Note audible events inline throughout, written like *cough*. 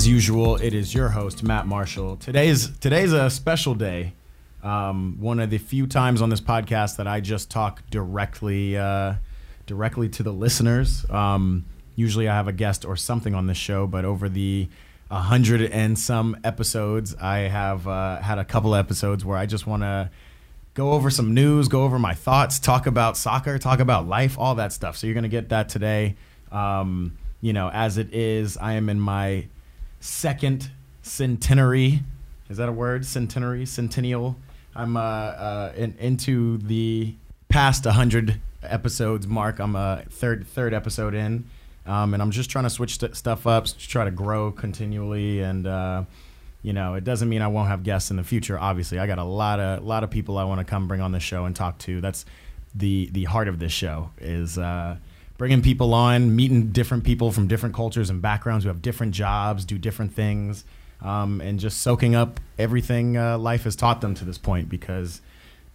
As usual, it is your host Matt Marshall. Today's today's a special day. Um, one of the few times on this podcast that I just talk directly uh, directly to the listeners. Um, usually, I have a guest or something on this show, but over the hundred and some episodes, I have uh, had a couple episodes where I just want to go over some news, go over my thoughts, talk about soccer, talk about life, all that stuff. So you're gonna get that today. Um, you know, as it is, I am in my second centenary. Is that a word? Centenary, centennial. I'm uh, uh, in, into the past 100 episodes mark. I'm a third third episode in, um, and I'm just trying to switch st- stuff up, try to grow continually, and uh, you know, it doesn't mean I won't have guests in the future. Obviously, I got a lot of lot of people I want to come bring on the show and talk to. That's the the heart of this show is uh, bringing people on, meeting different people from different cultures and backgrounds who have different jobs, do different things, um, and just soaking up everything uh, life has taught them to this point because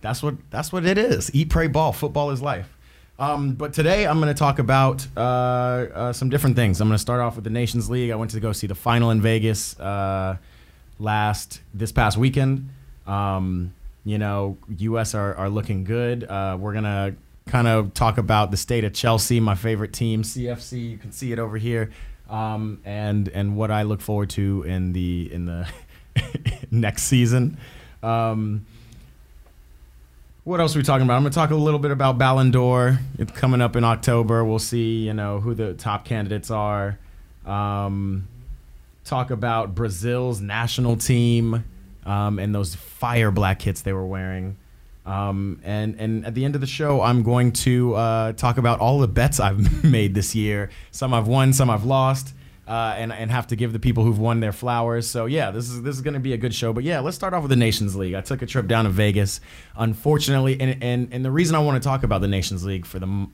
that's what that's what it is. Eat, pray, ball. Football is life. Um, but today I'm going to talk about uh, uh, some different things. I'm going to start off with the Nations League. I went to go see the final in Vegas uh, last this past weekend. Um, you know, U.S. are, are looking good. Uh, we're gonna kind of talk about the state of Chelsea, my favorite team, CFC. You can see it over here, um, and and what I look forward to in the in the *laughs* next season. Um, what else are we talking about? I'm gonna talk a little bit about Ballon d'Or. It's coming up in October. We'll see, you know, who the top candidates are. Um, talk about Brazil's national team um, and those fire black kits they were wearing. Um, and and at the end of the show, I'm going to uh, talk about all the bets I've *laughs* made this year. Some I've won, some I've lost, uh, and and have to give the people who've won their flowers. So yeah, this is this is going to be a good show. But yeah, let's start off with the Nations League. I took a trip down to Vegas. Unfortunately, and and, and the reason I want to talk about the Nations League for the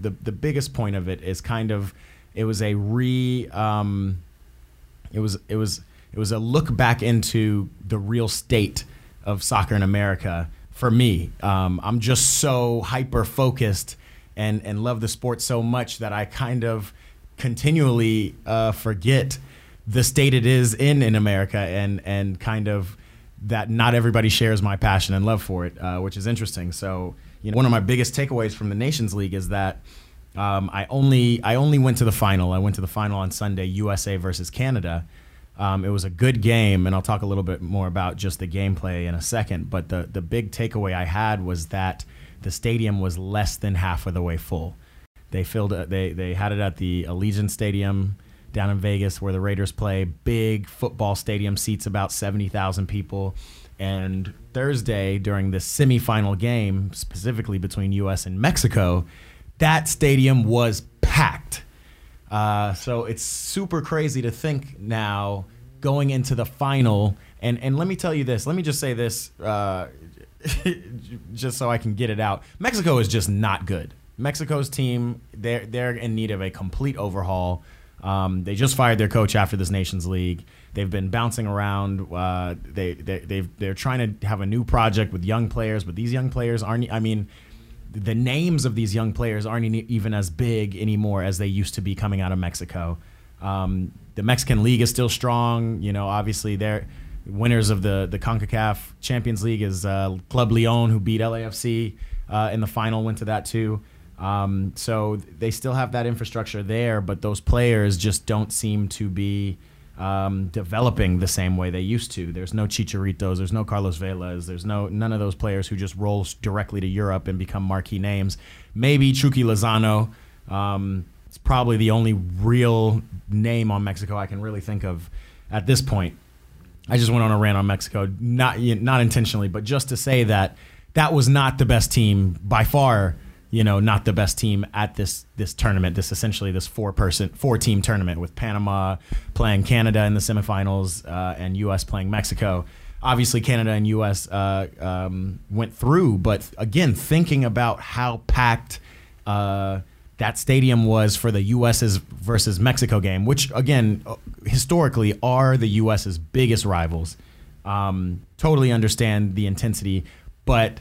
the the biggest point of it is kind of it was a re. Um, it was it was it was a look back into the real state of soccer in America for me. Um, I'm just so hyper focused and and love the sport so much that I kind of continually uh, forget the state it is in in America and and kind of that not everybody shares my passion and love for it, uh, which is interesting. So you know, one of my biggest takeaways from the Nations League is that. Um, I only I only went to the final. I went to the final on Sunday, USA versus Canada. Um, it was a good game, and I'll talk a little bit more about just the gameplay in a second. But the the big takeaway I had was that the stadium was less than half of the way full. They filled it, they they had it at the Allegiant Stadium down in Vegas where the Raiders play. Big football stadium seats about seventy thousand people. And Thursday during the semifinal game, specifically between U.S. and Mexico, that stadium was packed. Uh, so it's super crazy to think now going into the final. And, and let me tell you this. Let me just say this, uh, *laughs* just so I can get it out. Mexico is just not good. Mexico's team, they're, they're in need of a complete overhaul. Um, they just fired their coach after this Nations League. They've been bouncing around. Uh, they, they, they've, they're trying to have a new project with young players, but these young players aren't, I mean, the names of these young players aren't even as big anymore as they used to be coming out of Mexico. Um, the Mexican League is still strong. You know, obviously they're winners of the the Concacaf Champions League is uh, Club Leon, who beat LAFC uh, in the final, went to that too. Um, so they still have that infrastructure there, but those players just don't seem to be um, developing the same way they used to. There's no Chicharitos, there's no Carlos Velas, there's no none of those players who just roll directly to Europe and become marquee names. Maybe Chucky Lozano. Um, it's probably the only real name on Mexico I can really think of at this point. I just went on a rant on Mexico, not not intentionally, but just to say that that was not the best team by far you know, not the best team at this this tournament. This essentially this four person four team tournament with Panama playing Canada in the semifinals uh, and U.S. playing Mexico. Obviously, Canada and U.S. Uh, um, went through, but again, thinking about how packed uh, that stadium was for the U.S.'s versus Mexico game, which again, uh, historically are the U.S.'s biggest rivals. Um, totally understand the intensity, but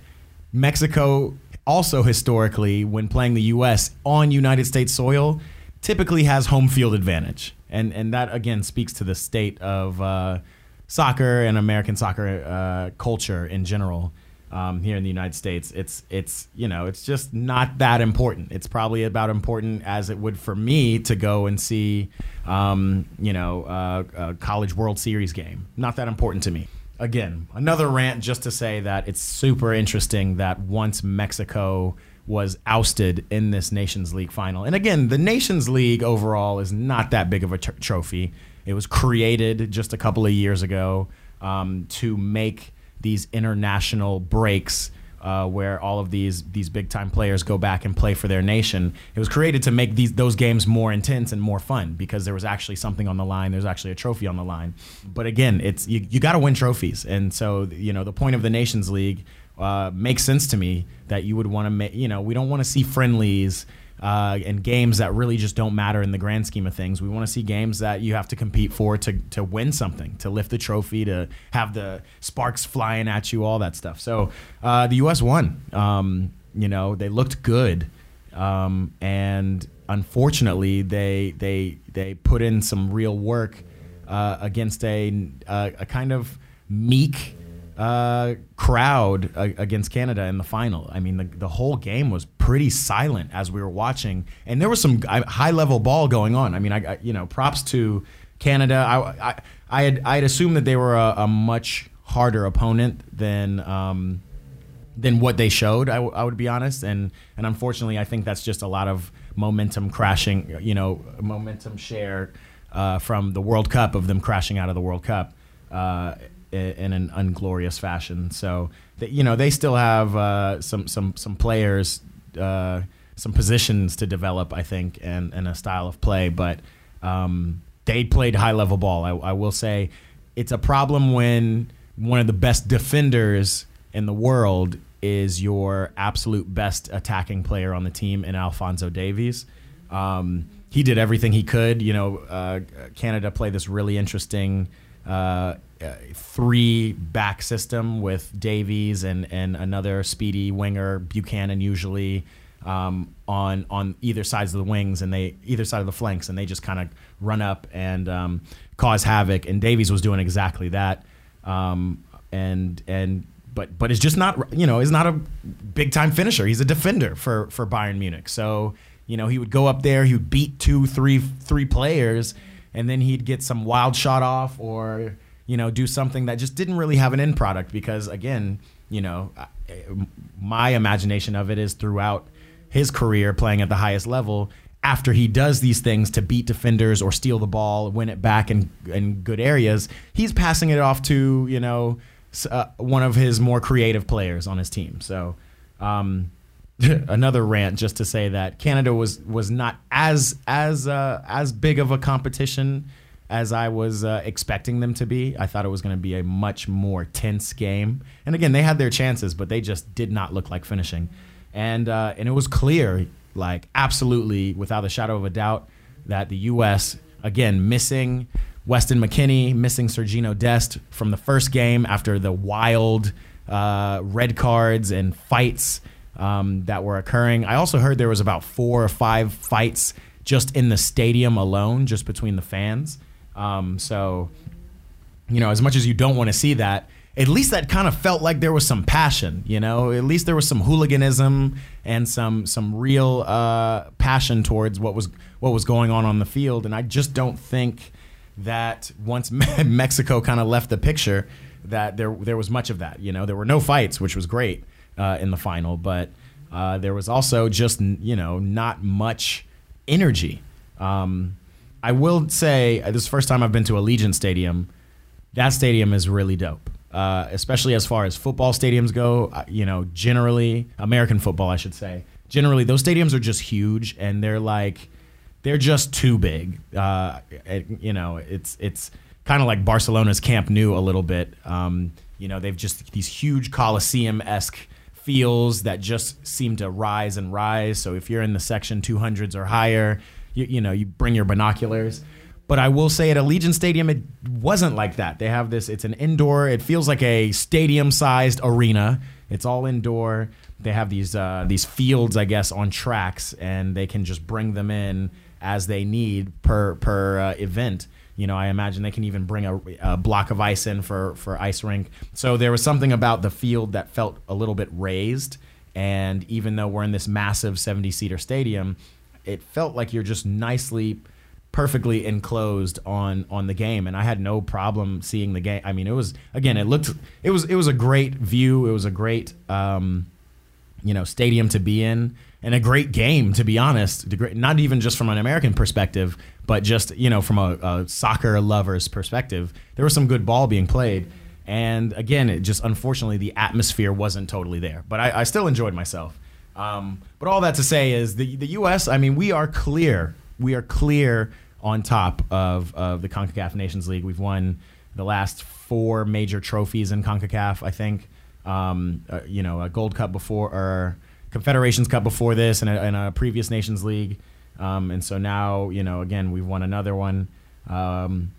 Mexico also historically, when playing the U.S. on United States soil, typically has home field advantage, and and that again speaks to the state of uh, soccer and American soccer uh, culture in general. Um, here in the United States, it's it's you know it's just not that important. It's probably about important as it would for me to go and see, um, you know, uh, a college World Series game. Not that important to me again, another rant just to say that it's super interesting that once Mexico was ousted in this Nations League final. And again, the Nations League overall is not that big of a trophy. It was created just a couple of years ago um, to make these international breaks uh, where all of these these big time players go back and play for their nation. It was created to make these those games more intense and more fun because there was actually something on the line. There's actually a trophy on the line. But again, it's you, you got to win trophies, and so you know the point of the Nations League uh, makes sense to me that you would want to make. You know, we don't want to see friendlies uh, and games that really just don't matter in the grand scheme of things. We want to see games that you have to compete for to, to win something, to lift the trophy, to have the sparks flying at you, all that stuff. So uh, the U.S. won. Um, you know, they looked good, um, and unfortunately, they they they put in some real work uh, against a, a, a kind of meek uh, crowd uh, against Canada in the final. I mean, the, the whole game was pretty silent as we were watching, and there was some high level ball going on. I mean, I, I you know, props to Canada. I, I, I had I had assumed that they were a, a much harder opponent than um, than what they showed. I, w- I would be honest, and and unfortunately, I think that's just a lot of momentum crashing. You know, momentum share uh, from the World Cup of them crashing out of the World Cup. Uh, in an unglorious fashion. So you know they still have uh, some some some players, uh, some positions to develop, I think, and and a style of play. But um, they played high level ball. I, I will say it's a problem when one of the best defenders in the world is your absolute best attacking player on the team in Alfonso Davies. Um, he did everything he could. You know, uh, Canada played this really interesting uh, three back system with Davies and, and another speedy winger, Buchanan usually um, on on either sides of the wings and they either side of the flanks and they just kind of run up and um, cause havoc. And Davies was doing exactly that. Um, and and but but it's just not you know is not a big time finisher. He's a defender for for Bayern Munich. So you know he would go up there, he would beat two, three, three players, and then he'd get some wild shot off or you know, do something that just didn't really have an end product because, again, you know, my imagination of it is throughout his career playing at the highest level. After he does these things to beat defenders or steal the ball, win it back in in good areas, he's passing it off to you know uh, one of his more creative players on his team. So, um, *laughs* another rant just to say that Canada was was not as as uh, as big of a competition as I was uh, expecting them to be. I thought it was going to be a much more tense game. And again, they had their chances, but they just did not look like finishing. And uh, and it was clear, like absolutely, without a shadow of a doubt, that the U.S. again missing Weston McKennie, missing Sergino Dest from the first game after the wild uh, red cards and fights um, that were occurring. I also heard there was about four or five fights just in the stadium alone, just between the fans. Um, so, you know, as much as you don't want to see that, at least that kind of felt like there was some passion, you know. At least there was some hooliganism and some some real uh, passion towards what was what was going on on the field. And I just don't think that once *laughs* Mexico kind of left the picture, that there there was much of that. You know, there were no fights, which was great uh, in the final, but uh, there was also just you know not much energy. Um, I will say uh, this is the first time I've been to Allegiant Stadium. That stadium is really dope, uh, especially as far as football stadiums go. Uh, you know, generally American football, I should say. Generally, those stadiums are just huge, and they're like they're just too big. Uh, you know, it's it's kind of like Barcelona's Camp Nou a little bit. Um, you know, they've just these huge Coliseum esque feels that just seem to rise and rise. So if you're in the section 200s or higher, you, you know, you bring your binoculars. But I will say at Allegiant Stadium, it wasn't like that. They have this, it's an indoor, it feels like a stadium sized arena. It's all indoor. They have these uh, these fields, I guess, on tracks, and they can just bring them in as they need per per uh, event. You know, I imagine they can even bring a, a, block of ice in for for ice rink. So there was something about the field that felt a little bit raised, and even though we're in this massive 70 seater stadium, it felt like you're just nicely perfectly enclosed on on the game and I had no problem seeing the game. I mean, it was again, it looked it was it was a great view. It was a great um, you know, stadium to be in and a great game to be honest. Not even just from an American perspective, but just, you know, from a, a soccer lover's perspective. There was some good ball being played. And again, it just unfortunately the atmosphere wasn't totally there. But I, I still enjoyed myself. Um, but all that to say is the the U.S. I mean, we are clear. We are clear on top of of the Concacaf Nations League. We've won the last four major trophies in Concacaf. I think. Um, uh, you know, a Gold Cup before or Confederations Cup before this, and a, and a previous Nations League. Um, and so now, you know, again, we've won another one, um,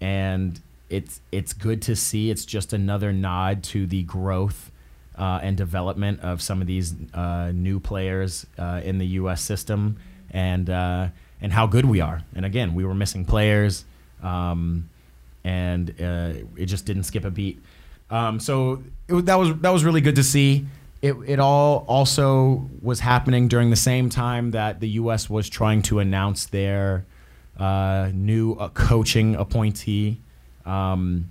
and it's it's good to see. It's just another nod to the growth uh, and development of some of these uh, new players uh, in the U.S. system, and uh, and how good we are. And again, we were missing players, um, and uh, it just didn't skip a beat. Um, so it, that was that was really good to see. It, it all also was happening during the same time that the U.S. was trying to announce their new coaching appointee. Um,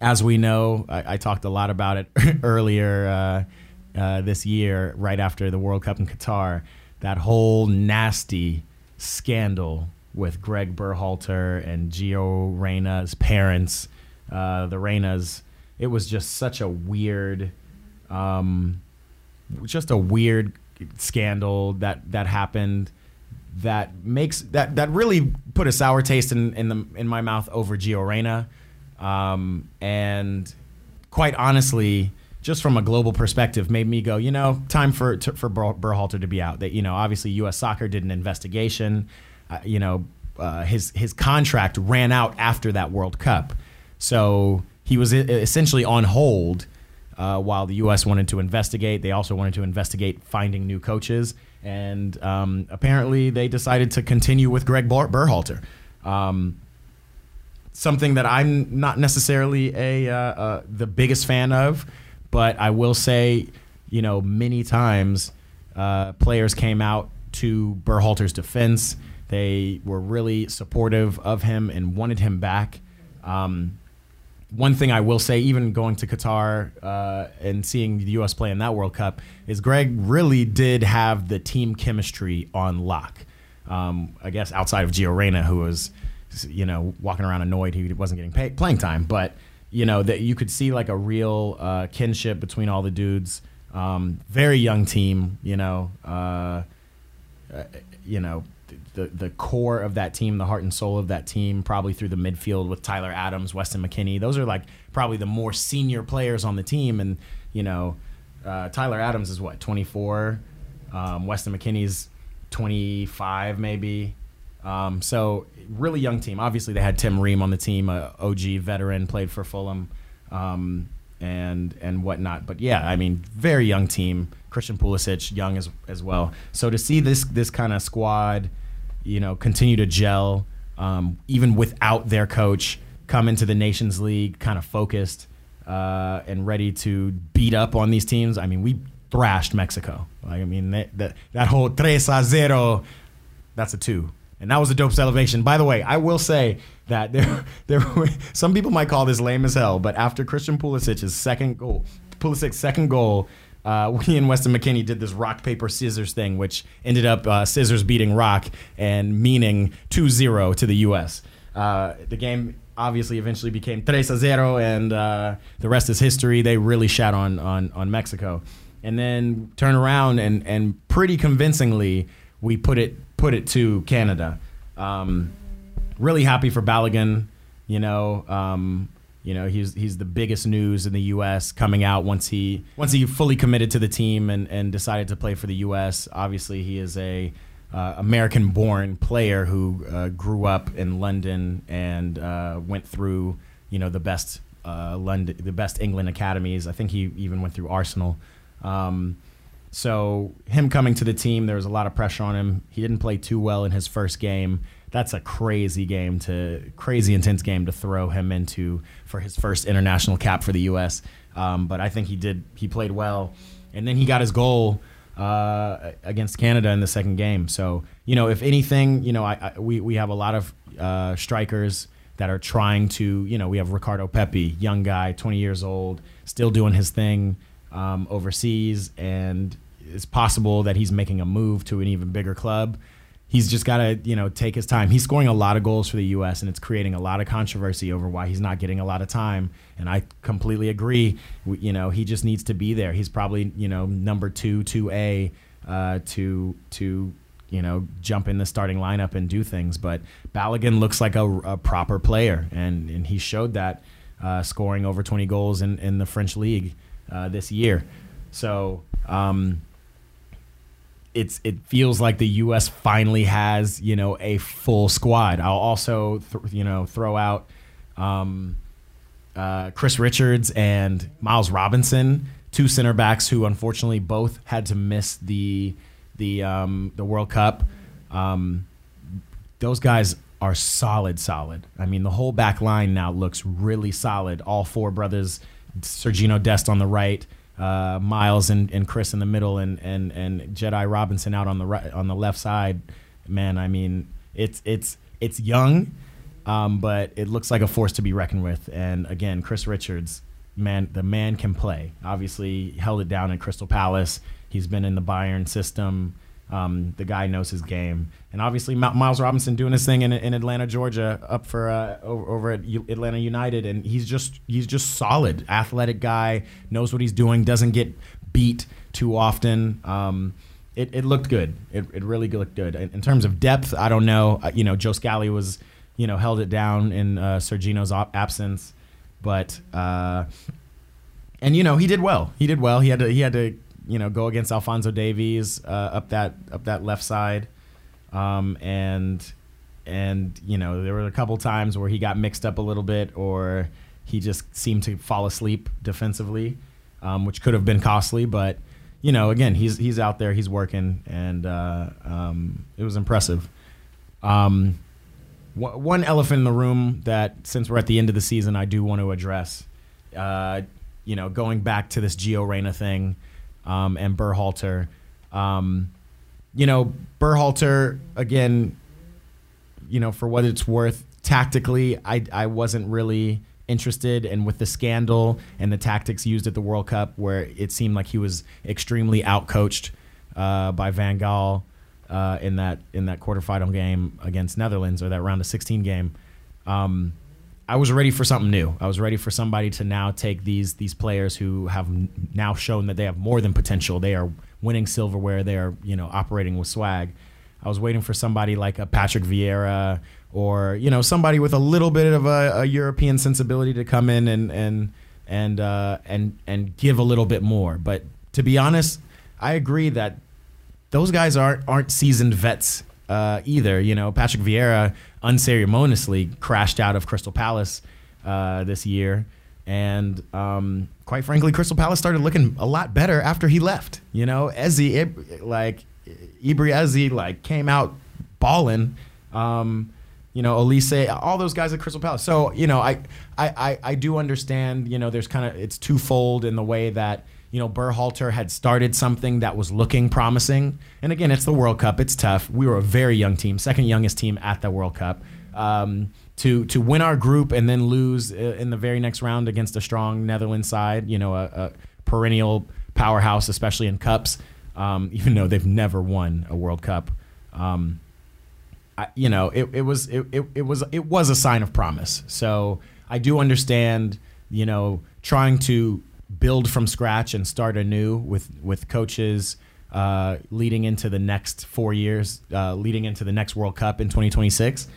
as we know, I, I, talked a lot about it *laughs* earlier uh, uh, this year, right after the World Cup in Qatar. That whole nasty scandal with Greg Berhalter and Gio Reyna's parents, uh, the Reynas. It was just such a weird, um, just a weird scandal that that happened that makes that that really put a sour taste in in the in my mouth over Gio Reyna um, and quite honestly, just from a global perspective, made me go, you know, time for to, for Berhalter to be out. That you know, obviously, U.S. Soccer did an investigation. Uh, you know, uh, his his contract ran out after that World Cup, so he was essentially on hold uh, while the U.S. wanted to investigate. They also wanted to investigate finding new coaches, and um, apparently, they decided to continue with Greg Berhalter. Um, something that I'm not necessarily a uh, uh, the biggest fan of, but I will say, you know, many times uh, players came out to Berhalter's defense. They were really supportive of him and wanted him back. Um, one thing I will say, even going to Qatar uh, and seeing the U.S. play in that World Cup, is Greg really did have the team chemistry on lock. Um, I guess outside of Gio Reyna, who was you know, walking around annoyed he wasn't getting pay- playing time. But you know that you could see like a real uh, kinship between all the dudes. Um, very young team, you know. Uh, uh, you know, the the core of that team, the heart and soul of that team, probably through the midfield with Tyler Adams, Weston McKennie. Those are like probably the more senior players on the team, and you know, uh, Tyler Adams is what 24, um, Weston McKennie's 25 maybe. Um, so really young team. Obviously, they had Tim Ream on the team, a OG veteran, played for Fulham, um, and and whatnot. But yeah, I mean, very young team. Christian Pulisic, young as as well. So to see this this kind of squad, you know, continue to gel, um, even without their coach, come into the Nations League kind of focused uh, and ready to beat up on these teams. I mean, we thrashed Mexico. Like, I mean, that, that, that whole tres a zero, that's a two and that was a dope celebration. By the way, I will say that *laughs* there, there were, some people might call this lame as hell, but after Christian Pulisic's second goal, Pulisic's second goal, uh, we and Weston McKennie did this rock paper scissors thing, which ended up uh, scissors beating rock and meaning 2-0 to the U.S. Uh, the game obviously eventually became 3-0, and uh, the rest is history. They really shat on on on Mexico, and then turn around and and pretty convincingly we put it put it to Canada. Um, really happy for Balogun. You know, um, you know he's he's the biggest news in the U.S. coming out once he once he fully committed to the team and and decided to play for the U.S. Obviously, he is a uh, American-born player who uh, grew up in London and uh, went through you know the best uh, London, the best England academies. I think he even went through Arsenal. Um, so him coming to the team, there was a lot of pressure on him. He didn't play too well in his first game. That's a crazy game to crazy intense game to throw him into for his first international cap for the U.S. Um, but I think he did. He played well, and then he got his goal uh, against Canada in the second game. So you know, if anything, you know, I, I we we have a lot of uh, strikers that are trying to. You know, we have Ricardo Pepi, young guy, 20 years old, still doing his thing um, overseas, and it's possible that he's making a move to an even bigger club he's just got to you know take his time. He's scoring a lot of goals for the U.S. and it's creating a lot of controversy over why he's not getting a lot of time. And I completely agree. We, you know, he just needs to be there. He's probably you know number two, two A, uh, to to you know jump in the starting lineup and do things. But Balogun looks like a, a proper player, and and he showed that uh, scoring over 20 goals in in the French league uh, this year. So. Um, it's it feels like the U.S. finally has you know a full squad. I'll also th- you know throw out um, uh, Chris Richards and Miles Robinson, two center backs who unfortunately both had to miss the the um, the World Cup. Um, those guys are solid, solid. I mean, the whole back line now looks really solid. All four brothers, Sergino Dest on the right, uh, Miles and, and Chris in the middle, and, and and Jedi Robinson out on the right on the left side. Man, I mean, it's it's it's young, um, but it looks like a force to be reckoned with. And again, Chris Richards, man, the man can play. Obviously, held it down at Crystal Palace. He's been in the Bayern system. Um, the guy knows his game, and obviously Miles Robinson doing his thing in, in Atlanta, Georgia, up for uh, over, over, at U- Atlanta United, and he's just he's just solid, athletic guy, knows what he's doing, doesn't get beat too often. Um, it, it looked good. It, it really looked good. In, in terms of depth, I don't know. Uh, you know, Joe Scally was you know held it down in uh, Sergino's op- absence, but uh, and you know he did well. He did well. He had to he had to you know, go against Alfonso Davies uh, up that up that left side, um, and and you know there were a couple times where he got mixed up a little bit, or he just seemed to fall asleep defensively, um, which could have been costly. But you know, again, he's he's out there, he's working, and uh, um, it was impressive. Um, one elephant in the room that, since we're at the end of the season, I do want to address. Uh, you know, going back to this Gio Reyna thing um, and Berhalter. Um, you know, Berhalter again. You know, for what it's worth, tactically, I I wasn't really interested, and with the scandal and the tactics used at the World Cup, where it seemed like he was extremely outcoached uh, by Van Gaal uh, in that in that quarterfinal game against Netherlands or that round of 16 game. Um, I was ready for something new. I was ready for somebody to now take these these players who have now shown that they have more than potential. They are winning silverware. They are you know operating with swag. I was waiting for somebody like a Patrick Vieira or you know somebody with a little bit of a, a European sensibility to come in and and and uh, and and give a little bit more. But to be honest, I agree that those guys aren't aren't seasoned vets uh, either. You know, Patrick Vieira unceremoniously crashed out of Crystal Palace uh, this year. And um, quite frankly, Crystal Palace started looking a lot better after he left. You know, Eze, like Ibri Eze, like came out balling. Um, you know, Olise, all those guys at Crystal Palace. So, you know, I, I, I, I do understand, you know, there's kind of, it's twofold in the way that, you know, Berhalter had started something that was looking promising. And again, it's the World Cup. It's tough. We were a very young team, second youngest team at the World Cup. Um, to to win our group and then lose uh, in the very next round against a strong Netherlands side, you know, a, a perennial powerhouse, especially in cups, um, *laughs* even though they've never won a World Cup. Um, I, you know, it, it was it, it, it was it was a sign of promise. So I do understand, you know, trying to build from scratch and start anew with with coaches uh, leading into the next four years, uh, leading into the next World Cup in 2026,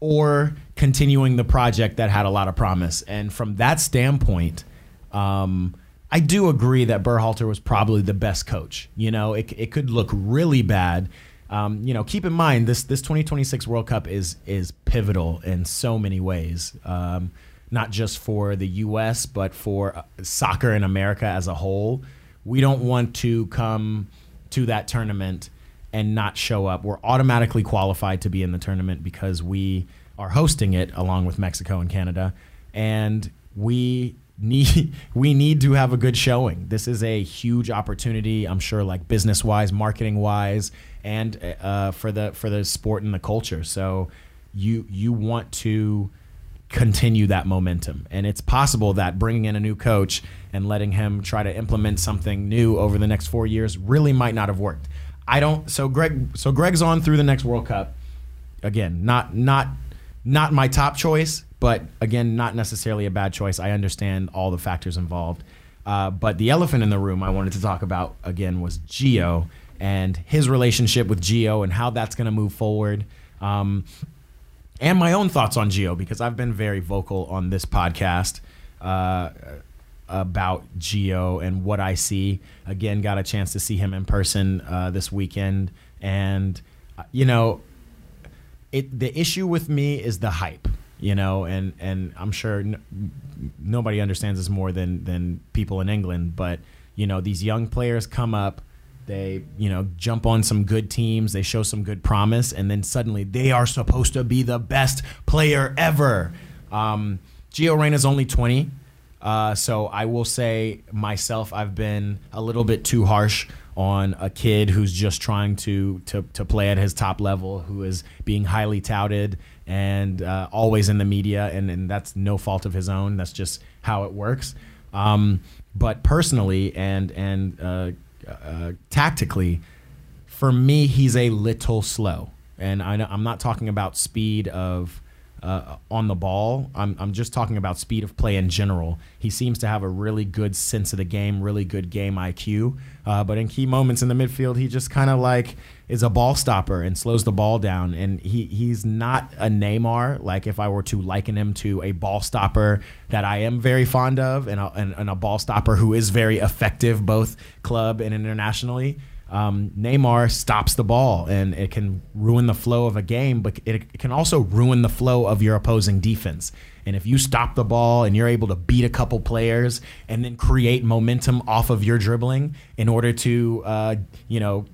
or continuing the project that had a lot of promise. And from that standpoint, um, I do agree that Berhalter was probably the best coach. You know, it, it could look really bad. Um, you know, keep in mind this this 2026 World Cup is is pivotal in so many ways. Um, not just for the U.S. but for uh, soccer in America as a whole. We don't want to come to that tournament and not show up. We're automatically qualified to be in the tournament because we are hosting it along with Mexico and Canada, and we *laughs* need we need to have a good showing. This is a huge opportunity. I'm sure, like business wise, marketing wise, and uh, for the for the sport and the culture. So you you want to continue that momentum, and it's possible that bringing in a new coach and letting him try to implement something new over the next four years really might not have worked. I don't. So Greg. So Greg's on through the next World Cup. Again, not not not my top choice, but again, not necessarily a bad choice. I understand all the factors involved. Uh, but the elephant in the room I wanted to talk about again was Gio and his relationship with Gio and how that's going to move forward. Um, and my own thoughts on Gio because I've been very vocal on this podcast uh, about Gio and what I see. Again, got a chance to see him in person uh, this weekend, and uh, you know, it the issue with me is the hype. You know, and and I'm sure n- nobody understands this more than than people in England, but you know, these young players come up they you know jump on some good teams they show some good promise and then suddenly they are supposed to be the best player ever. Um, gio reyna's only 20 uh, so i will say myself i've been a little bit too harsh on a kid who's just trying to to, to play at his top level who is being highly touted and uh, always in the media and, and that's no fault of his own that's just how it works. Um, but personally and and uh, uh, tactically, for me, he's a little slow. And I, am not talking about speed of uh, on the ball. I'm, I'm just talking about speed of play in general. He seems to have a really good sense of the game, really good game IQ. Uh, but in key moments in the midfield, he just kind of like is a ball stopper and slows the ball down. And he, he's not a Neymar. Like if I were to liken him to a ball stopper that I am very fond of and a, and, and a ball stopper who is very effective both club and internationally um, Neymar stops the ball and it can ruin the flow of a game, but it, can also ruin the flow of your opposing defense. And if you stop the ball and you're able to beat a couple players and then create momentum off of your dribbling in order to, uh, you know,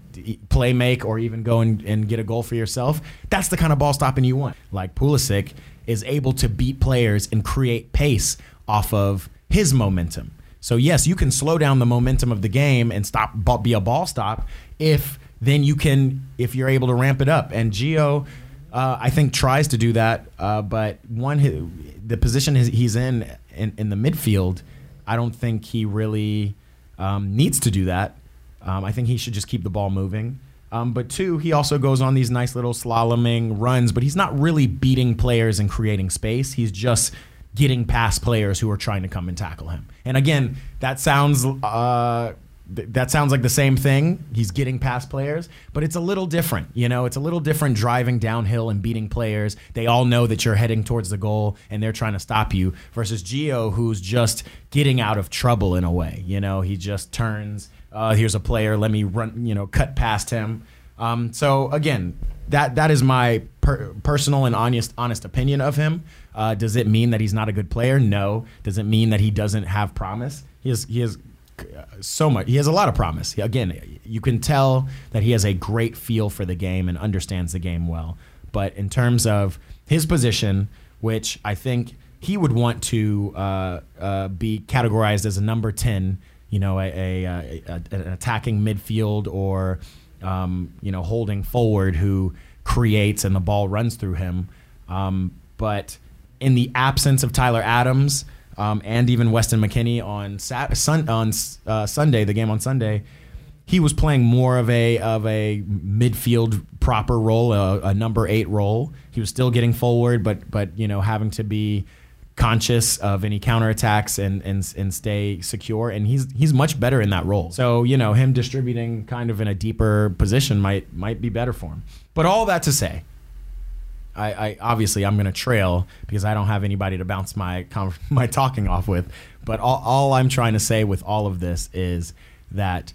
play make or even go and, and get a goal for yourself, that's the kind of ball stopping you want. Like Pulisic is able to beat players and create pace off of his momentum. So yes, you can slow down the momentum of the game and stop be a ball stop if then you can if you're able to ramp it up. And Gio, uh, I think tries to do that, uh, but one the position he's in, in, in the midfield, I don't think he really um, needs to do that. Um, I think he should just keep the ball moving. Um, but two, he also goes on these nice little slaloming runs, but he's not really beating players and creating space. He's just getting past players who are trying to come and tackle him. And again, that sounds uh, th- that sounds like the same thing. He's getting past players, but it's a little different. You know, it's a little different driving downhill and beating players. They all know that you're heading towards the goal and they're trying to stop you. Versus Gio, who's just getting out of trouble in a way. You know, he just turns. Uh, here's a player. Let me run. You know, cut past him. Um, so again, that that is my per- personal and honest honest opinion of him. Uh, does it mean that he's not a good player? No. Does it mean that he doesn't have promise? He has he has so much. He has a lot of promise. Again, you can tell that he has a great feel for the game and understands the game well. But in terms of his position, which I think he would want to uh, uh, be categorized as a number ten, you know, a, a, a, a an attacking midfield or um, you know holding forward who creates and the ball runs through him. Um, but in the absence of Tyler Adams um, and even Weston McKennie on Sat- sun- on uh, Sunday, the game on Sunday, he was playing more of a of a midfield proper role, a, a number eight role. He was still getting forward, but but you know having to be conscious of any counterattacks and, and and stay secure and he's he's much better in that role. So, you know, him distributing kind of in a deeper position might might be better for him. But all that to say, I, I obviously I'm going to trail because I don't have anybody to bounce my *laughs* my talking off with. But all, all I'm trying to say with all of this is that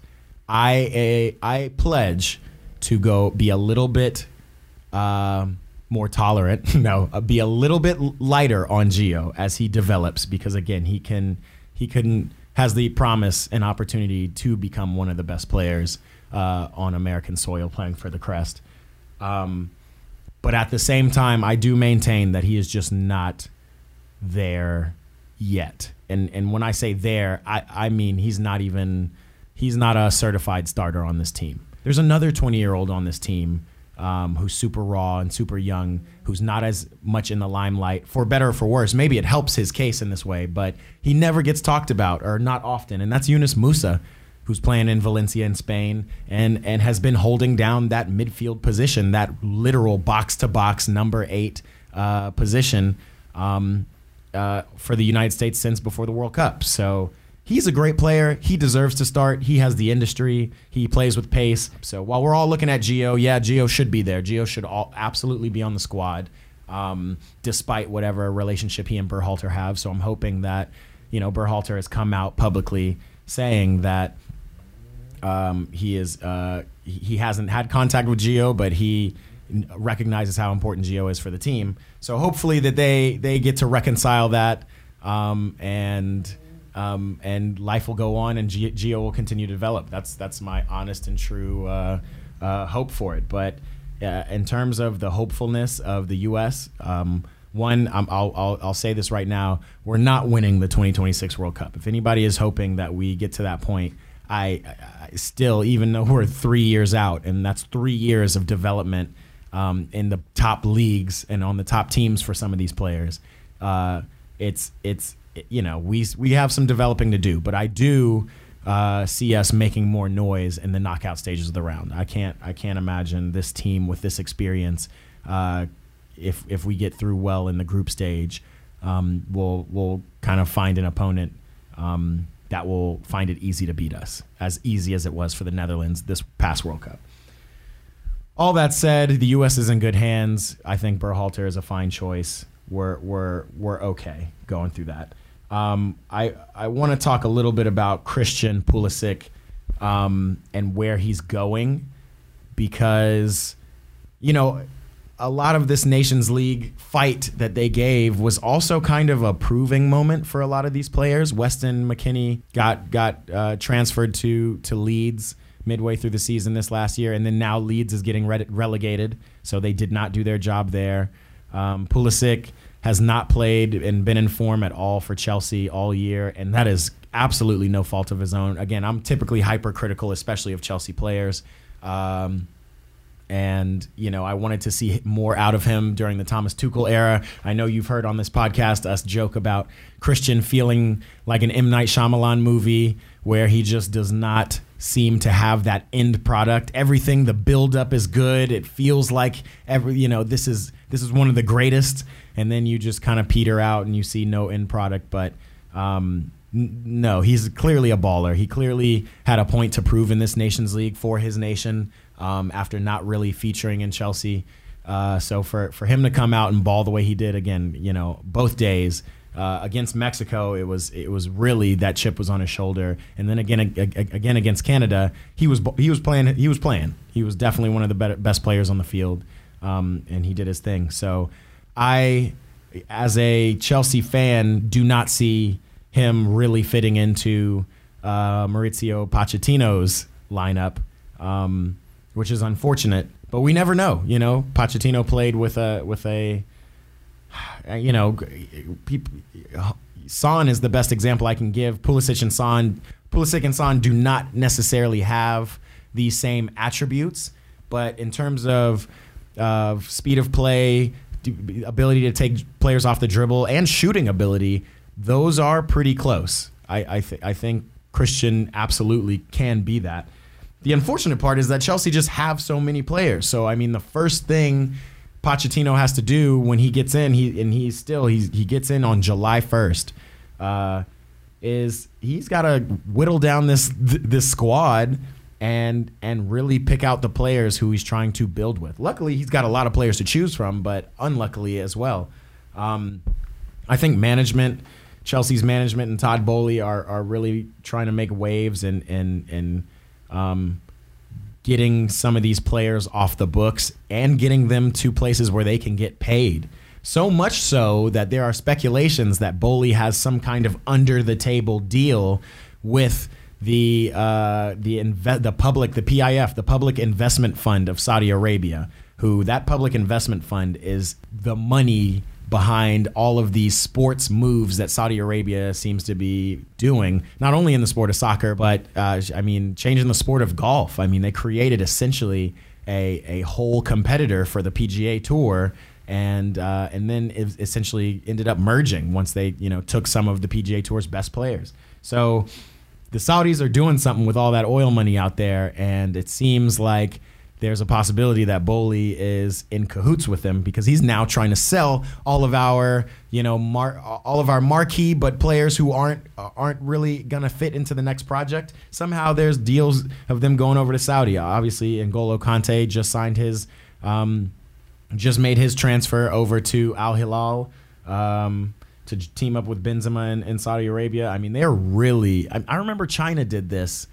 I I pledge to go be a little bit uh, more tolerant. *laughs* no, uh, be a little bit lighter on Gio as he develops because again, he can he couldn't has the promise and opportunity to become one of the best players uh, on American soil playing for the Crest. Um, but at the same time, I do maintain that he is just not there yet. And and when I say there, I, I mean he's not even he's not a certified starter on this team. There's another 20 year old on this team um, who's super raw and super young, who's not as much in the limelight, for better or for worse. Maybe it helps his case in this way, but he never gets talked about or not often. And that's Yunus Musah, who's playing in Valencia in Spain and, and has been holding down that midfield position, that literal box to box number eight uh, position um, uh, for the United States since before the World Cup. So he's a great player. He deserves to start. He has the industry. He plays with pace. So while we're all looking at Gio, yeah, Gio should be there. Gio should all, absolutely be on the squad, um, despite whatever relationship he and Berhalter have. So I'm hoping that you know Berhalter has come out publicly saying that um, he is uh, he hasn't had contact with Gio, but he recognizes how important Gio is for the team. So hopefully that they they get to reconcile that um, and um, and life will go on and Gio will continue to develop. That's that's my honest and true uh, uh, hope for it. But uh, in terms of the hopefulness of the U.S., um, one, i will I'll, I'll say this right now: we're not winning the 2026 World Cup. If anybody is hoping that we get to that point, I, I still, even though we're three years out, and that's three years of development um, in the top leagues and on the top teams for some of these players, uh, it's it's you know, we we have some developing to do, but I do uh, see us making more noise in the knockout stages of the round. I can't I can't imagine this team with this experience. Uh, if if we get through well in the group stage, um, we'll we'll kind of find an opponent um, that will find it easy to beat us, as easy as it was for the Netherlands this past World Cup. All that said, the U.S. is in good hands. I think Berhalter is a fine choice. We're we're we're okay going through that. Um, I I want to talk a little bit about Christian Pulisic um, and where he's going because you know a lot of this Nations League fight that they gave was also kind of a proving moment for a lot of these players. Weston McKennie got got uh, transferred to to Leeds midway through the season this last year, and then now Leeds is getting re- relegated, so they did not do their job there. Um, Pulisic has not played and been in form at all for Chelsea all year, and that is absolutely no fault of his own. Again, I'm typically hypercritical, especially of Chelsea players. Um, and you know, I wanted to see more out of him during the Thomas Tuchel era. I know you've heard on this podcast us joke about Christian feeling like an M Night Shyamalan movie where he just does not seem to have that end product. Everything, the buildup is good. It feels like every you know this is this is one of the greatest, and then you just kind of peter out and you see no end product. But um, no, he's clearly a baller. He clearly had a point to prove in this Nations League for his nation um, after not really featuring in Chelsea. Uh, so for for him to come out and ball the way he did again, you know, both days. Uh, against Mexico, it was it was really that chip was on his shoulder, and then again again against Canada, he was he was playing he was playing he was definitely one of the better, best players on the field, um, and he did his thing. So I, as a Chelsea fan, do not see him really fitting into uh, Mauricio Pochettino's lineup, um, which is unfortunate. But we never know. You know, Pochettino played with a with a, you know. Son is the best example I can give. Pulisic and Son, Pulisic and Son do not necessarily have the same attributes, but in terms of of speed of play, ability to take players off the dribble, and shooting ability, those are pretty close. I I, th- I think Christian absolutely can be that. The unfortunate part is that Chelsea just have so many players. So I mean, the first thing Pochettino has to do when he gets in, he and he's still he's, he gets in on July first. Uh, is he's got to whittle down this this squad and and really pick out the players who he's trying to build with. Luckily, he's got a lot of players to choose from, but unluckily as well. Um, I think management, Chelsea's management and Todd Boehly are are really trying to make waves and and and um, getting some of these players off the books and getting them to places where they can get paid. So much so that there are speculations that Boehly has some kind of under the table deal with the uh, the inve- the public the PIF the Public Investment Fund of Saudi Arabia, who that public investment fund is the money behind all of these sports moves that Saudi Arabia seems to be doing, not only in the sport of soccer, but uh, I mean, changing the sport of golf. I mean, they created essentially a, a whole competitor for the PGA Tour and uh, and then essentially ended up merging once they you know took some of the PGA Tour's best players. So the Saudis are doing something with all that oil money out there, and it seems like there's a possibility that Boehly is in cahoots with them because he's now trying to sell all of our, you know, mar- all of our marquee but players who aren't aren't really gonna fit into the next project. Somehow there's deals of them going over to Saudi. Obviously, N'Golo Kante just signed his. Um, just made his transfer over to Al Hilal um, to team up with Benzema in, in, Saudi Arabia. I mean, they're really. I, I remember China did this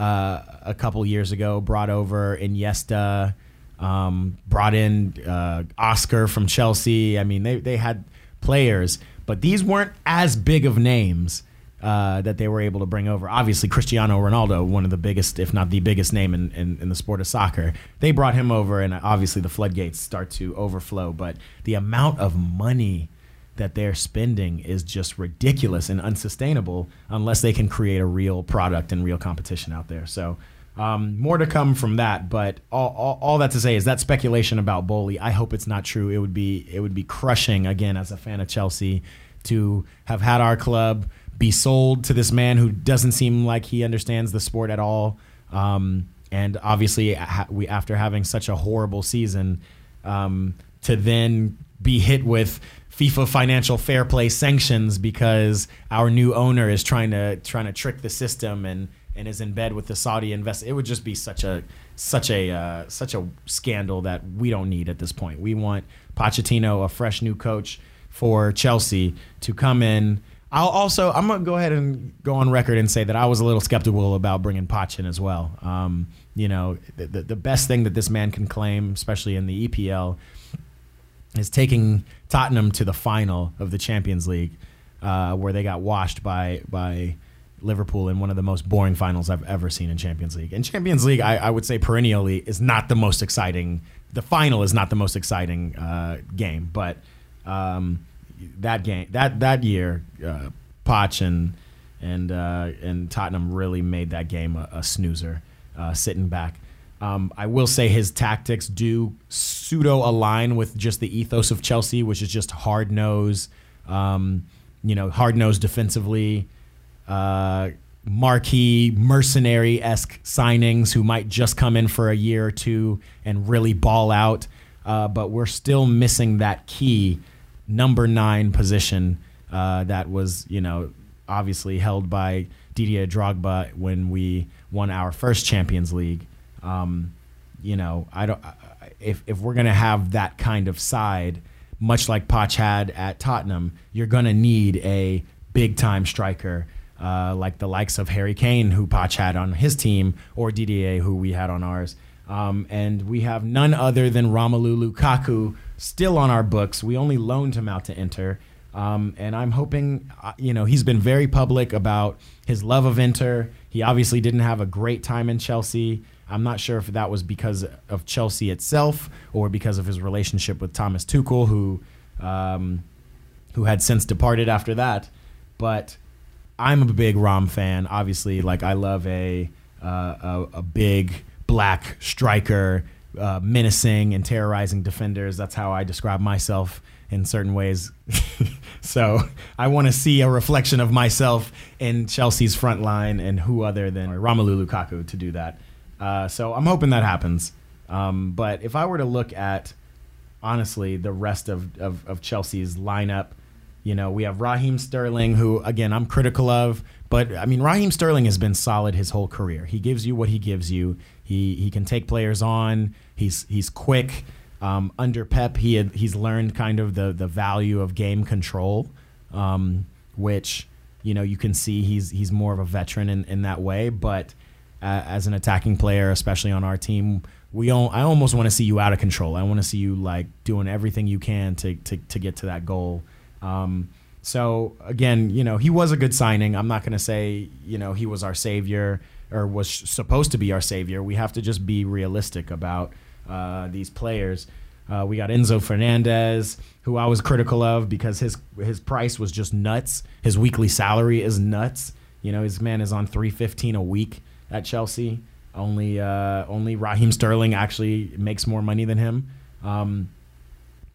uh, a couple years ago. Brought over Iniesta, um, brought in uh, Oscar from Chelsea. I mean, they they had players, but these weren't as big of names uh, that they were able to bring over. Obviously, Cristiano Ronaldo, one of the biggest, if not the biggest name in, in, in, the sport of soccer, they brought him over, and obviously the floodgates start to overflow. But the amount of money that they're spending is just ridiculous and unsustainable unless they can create a real product and real competition out there. So. Um, more to come from that, but all, all, all, that to say is that speculation about Boehly. I hope it's not true. It would be it would be crushing again as a fan of Chelsea to have had our club be sold to this man who doesn't seem like he understands the sport at all. Um, and obviously, we after having such a horrible season, um, to then be hit with FIFA financial fair play sanctions because our new owner is trying to trying to trick the system and and is in bed with the Saudi invest. It would just be such a such a uh, such a scandal that we don't need at this point. We want Pochettino, a fresh new coach for Chelsea, to come in I'll also I'm gonna go ahead and go on record and say that I was a little skeptical about bringing Poch in as well. Um, you know, the, the, the best thing that this man can claim, especially in the EPL, is taking Tottenham to the final of the Champions League, uh, where they got washed by by Liverpool in one of the most boring finals I've ever seen in Champions League. And Champions League, I, I would say perennially is not the most exciting. The final is not the most exciting uh, game, but. Um, that game that that year, uh, Poch and and uh, and Tottenham really made that game a, a snoozer, uh, sitting back. Um, I will say his tactics do pseudo align with just the ethos of Chelsea, which is just hard nose, um, you know, hard nose defensively, uh, marquee mercenary esque signings who might just come in for a year or two and really ball out. Uh, but we're still missing that key number nine position uh, that was, you know, obviously held by Didier Drogba when we won our first Champions League. Um, you know, I don't. If if we're gonna have that kind of side, much like Poch had at Tottenham, you're gonna need a big time striker. Uh, like the likes of Harry Kane, who Poch had on his team, or DDA, who we had on ours. Um, and we have none other than Romelu Lukaku, still on our books. We only loaned him out to Inter. Um, and I'm hoping, uh, you know, he's been very public about his love of Inter. He obviously didn't have a great time in Chelsea. I'm not sure if that was because of Chelsea itself or because of his relationship with Thomas Tuchel, who, um, who had since departed after that. But I'm a big Rom fan. Obviously, like I love a uh, a, a big black striker uh, menacing and terrorizing defenders. That's how I describe myself in certain ways. *laughs* so I want to see a reflection of myself in Chelsea's front line, and who other than Romelu Lukaku to do that. Uh, so I'm hoping that happens. Um, but if I were to look at honestly the rest of, of, of Chelsea's lineup, you know, we have Raheem Sterling, who again I'm critical of, but I mean Raheem Sterling has been solid his whole career. He gives you what he gives you. He he can take players on. He's he's quick. Um, under Pep, he had, he's learned kind of the the value of game control, um, which you know you can see he's he's more of a veteran in, in that way. But as an attacking player, especially on our team. We all, I almost want to see you out of control. I want to see you like doing everything you can to to, to get to that goal. Um, so again, you know, he was a good signing. I'm not going to say, you know, he was our savior or was supposed to be our savior. We have to just be realistic about uh, these players. Uh, we got Enzo Fernandez, who I was critical of because his his price was just nuts. His weekly salary is nuts. You know, his man is on three fifteen a week at Chelsea. Only uh, only Raheem Sterling actually makes more money than him. Um,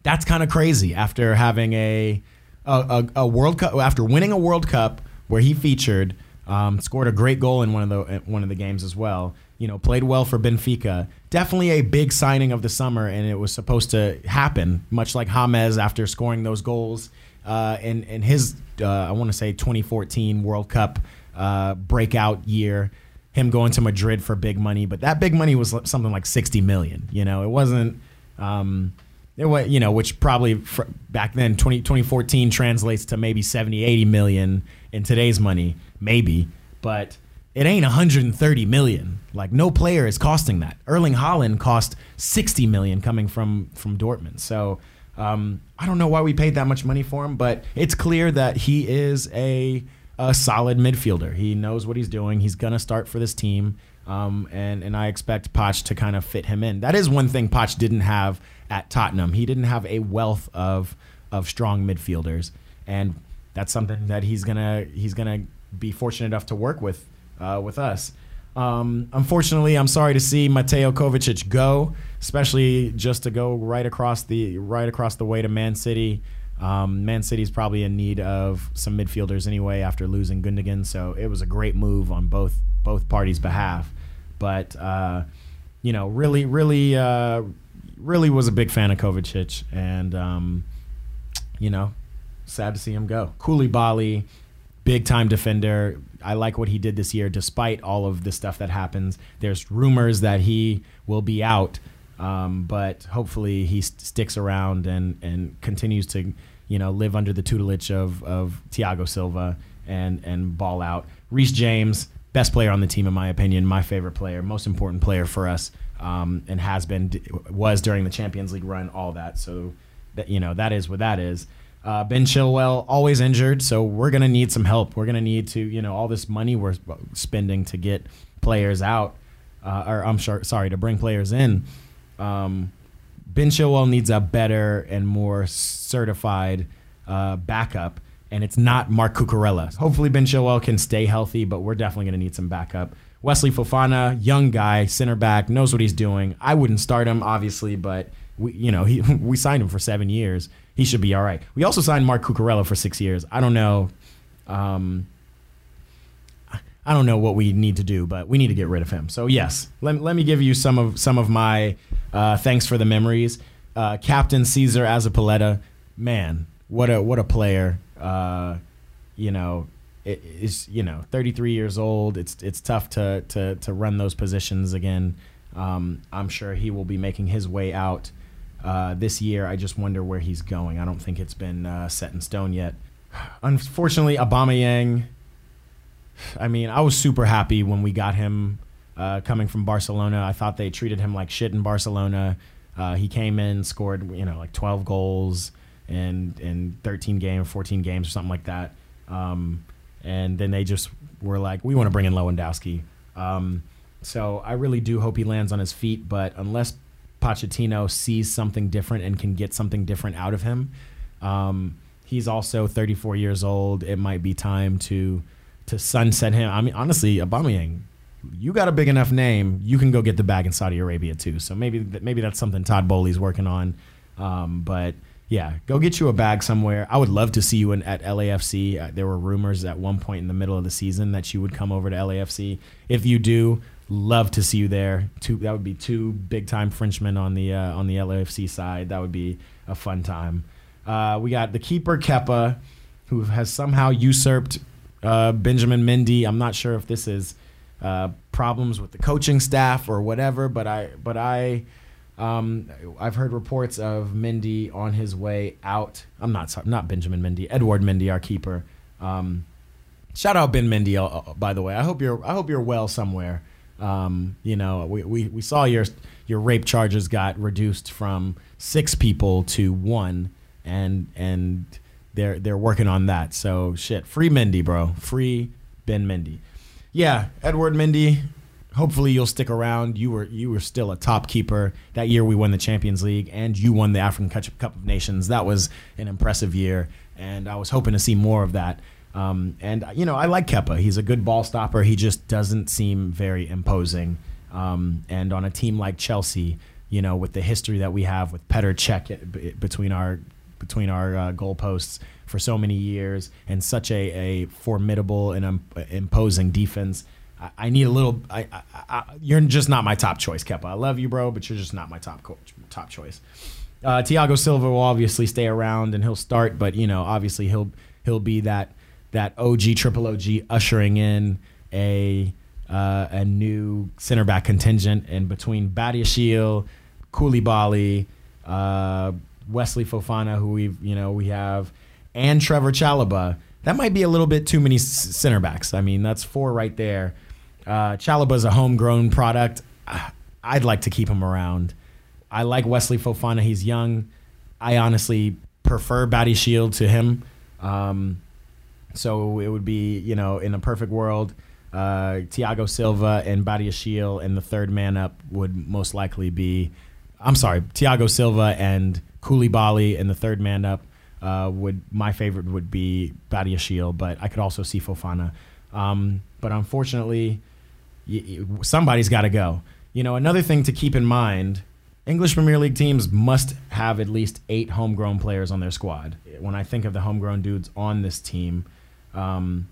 that's kind of crazy after having a, a a, World Cup after winning a World Cup where he featured, um, scored a great goal in one of the one of the games as well. You know, played well for Benfica. Definitely a big signing of the summer, and it was supposed to happen, much like James after scoring those goals uh, in in his uh, I want to say 2014 World Cup uh, breakout year him going to Madrid for big money, but that big money was something like 60 million. You know, it wasn't. Um, it was, you know, which probably back then 20, 2014 translates to maybe 70, 80 million in today's money, maybe, but it ain't 130 million. Like no player is costing that. Erling Haaland cost 60 million coming from from Dortmund. So um, I don't know why we paid that much money for him, but it's clear that he is a a solid midfielder. He knows what he's doing. He's gonna start for this team, um, and and I expect Poch to kind of fit him in. That is one thing Poch didn't have at Tottenham. He didn't have a wealth of of strong midfielders, and that's something that he's gonna he's gonna be fortunate enough to work with uh, with us. Um, unfortunately, I'm sorry to see Mateo Kovacic go, especially just to go right across the right across the way to Man City. Um, Man City's probably in need of some midfielders anyway after losing Gundogan, so it was a great move on both both parties' behalf. But uh, you know, really, really, uh, really was a big fan of Kovacic, and um, you know, sad to see him go. Koulibaly, big time defender. I like what he did this year, despite all of the stuff that happens. There's rumors that he will be out um, but hopefully he st- sticks around and, and continues to, you know, live under the tutelage of, of Thiago Silva and, and ball out. Reece James, best player on the team in my opinion, my favorite player, most important player for us, um, and has been was during the Champions League run, all that. So that you know that is what that is. Uh, ben Chilwell always injured, so we're gonna need some help. We're gonna need to you know all this money we're spending to get players out, uh, or I'm sure sorry to bring players in um, Ben Chilwell needs a better and more certified uh, backup, and it's not Mark Cucurella. Hopefully, Ben Chilwell can stay healthy, but we're definitely going to need some backup. Wesley Fofana, young guy, center back, knows what he's doing. I wouldn't start him, obviously, but we, you know, *laughs* he, we signed him for seven years. He should be all right. We also signed Mark Cucurella for six years. I don't know. Um, I don't know what we need to do, but we need to get rid of him. So yes, let, let me give you some of some of my uh, thanks for the memories. Uh, Captain Cesar Azpilicueta, man, what a what a player. Uh, you know, it is you know 33 years old. It's it's tough to to to run those positions again. Um, I'm sure he will be making his way out uh, this year. I just wonder where he's going. I don't think it's been uh, set in stone yet. *sighs* Unfortunately, Aubameyang I mean, I was super happy when we got him uh, coming from Barcelona. I thought they treated him like shit in Barcelona. Uh, he came in, scored you know like 12 goals in in 13 games, 14 games, or something like that. Um, and then they just were like, we want to bring in Lewandowski. Um, so I really do hope he lands on his feet. But unless Pochettino sees something different and can get something different out of him, um, he's also 34 years old. It might be time to to sunset him. I mean, honestly, Aubameyang, you got a big enough name, you can go get the bag in Saudi Arabia too. So maybe maybe that's something Todd Boehly's working on. Um, but yeah, go get you a bag somewhere. I would love to see you in, at LAFC. Uh, there were rumors at one point in the middle of the season that you would come over to LAFC. If you do, love to see you there. Two that would be two big time Frenchmen on the uh, on the LAFC side. That would be a fun time. Uh, we got the keeper Kepa, who has somehow usurped uh, Benjamin Mendy. I'm not sure if this is uh, problems with the coaching staff or whatever, but I but I um, I've heard reports of Mendy on his way out. I'm not sorry, not Benjamin Mendy, Edward Mendy, our keeper. Um, shout out Ben Mendy, uh, uh, by the way. I hope you're I hope you're well somewhere. Um, you know, we, we, we saw your your rape charges got reduced from six people to one, and and they're they're working on that. So shit, free Mendy, bro, free Ben Mendy. Yeah, Edward Mendy. Hopefully you'll stick around. You were you were still a top keeper that year. We won the Champions League and you won the African Cup of Nations. That was an impressive year, and I was hoping to see more of that. Um, and you know, I like Kepa. He's a good ball stopper. He just doesn't seem very imposing. Um, and on a team like Chelsea, you know, with the history that we have with Petr Cech between our between our uh, goalposts for so many years, and such a, a formidable and um, imposing defense. I, I, need a little. I, I, you're just not my top choice, Kepa. I love you, bro, but you're just not my top coach, top choice. Uh, Thiago Silva will obviously stay around and he'll start, but you know, obviously he'll he'll be that that OG triple OG ushering in a uh, a new center back contingent and between Badiashile, Koulibaly, uh, Wesley Fofana, who we've you know we have, and Trevor Chalobah. That might be a little bit too many center backs. I mean, that's four right there. Uh, Chalobah's a homegrown product. I'd like to keep him around. I like Wesley Fofana. He's young. I honestly prefer Badiashile to him. Um, so it would be, you know, in a perfect world, uh, Thiago Silva and Badiashile, and the third man up would most likely be, I'm sorry, Thiago Silva and Koulibaly, and the third man up uh, would my favorite would be Badiashile, but I could also see Fofana. Um, but unfortunately, y- y- somebody's got to go. You know, another thing to keep in mind English Premier League teams must have at least eight homegrown players on their squad. When I think of the homegrown dudes on this team, um,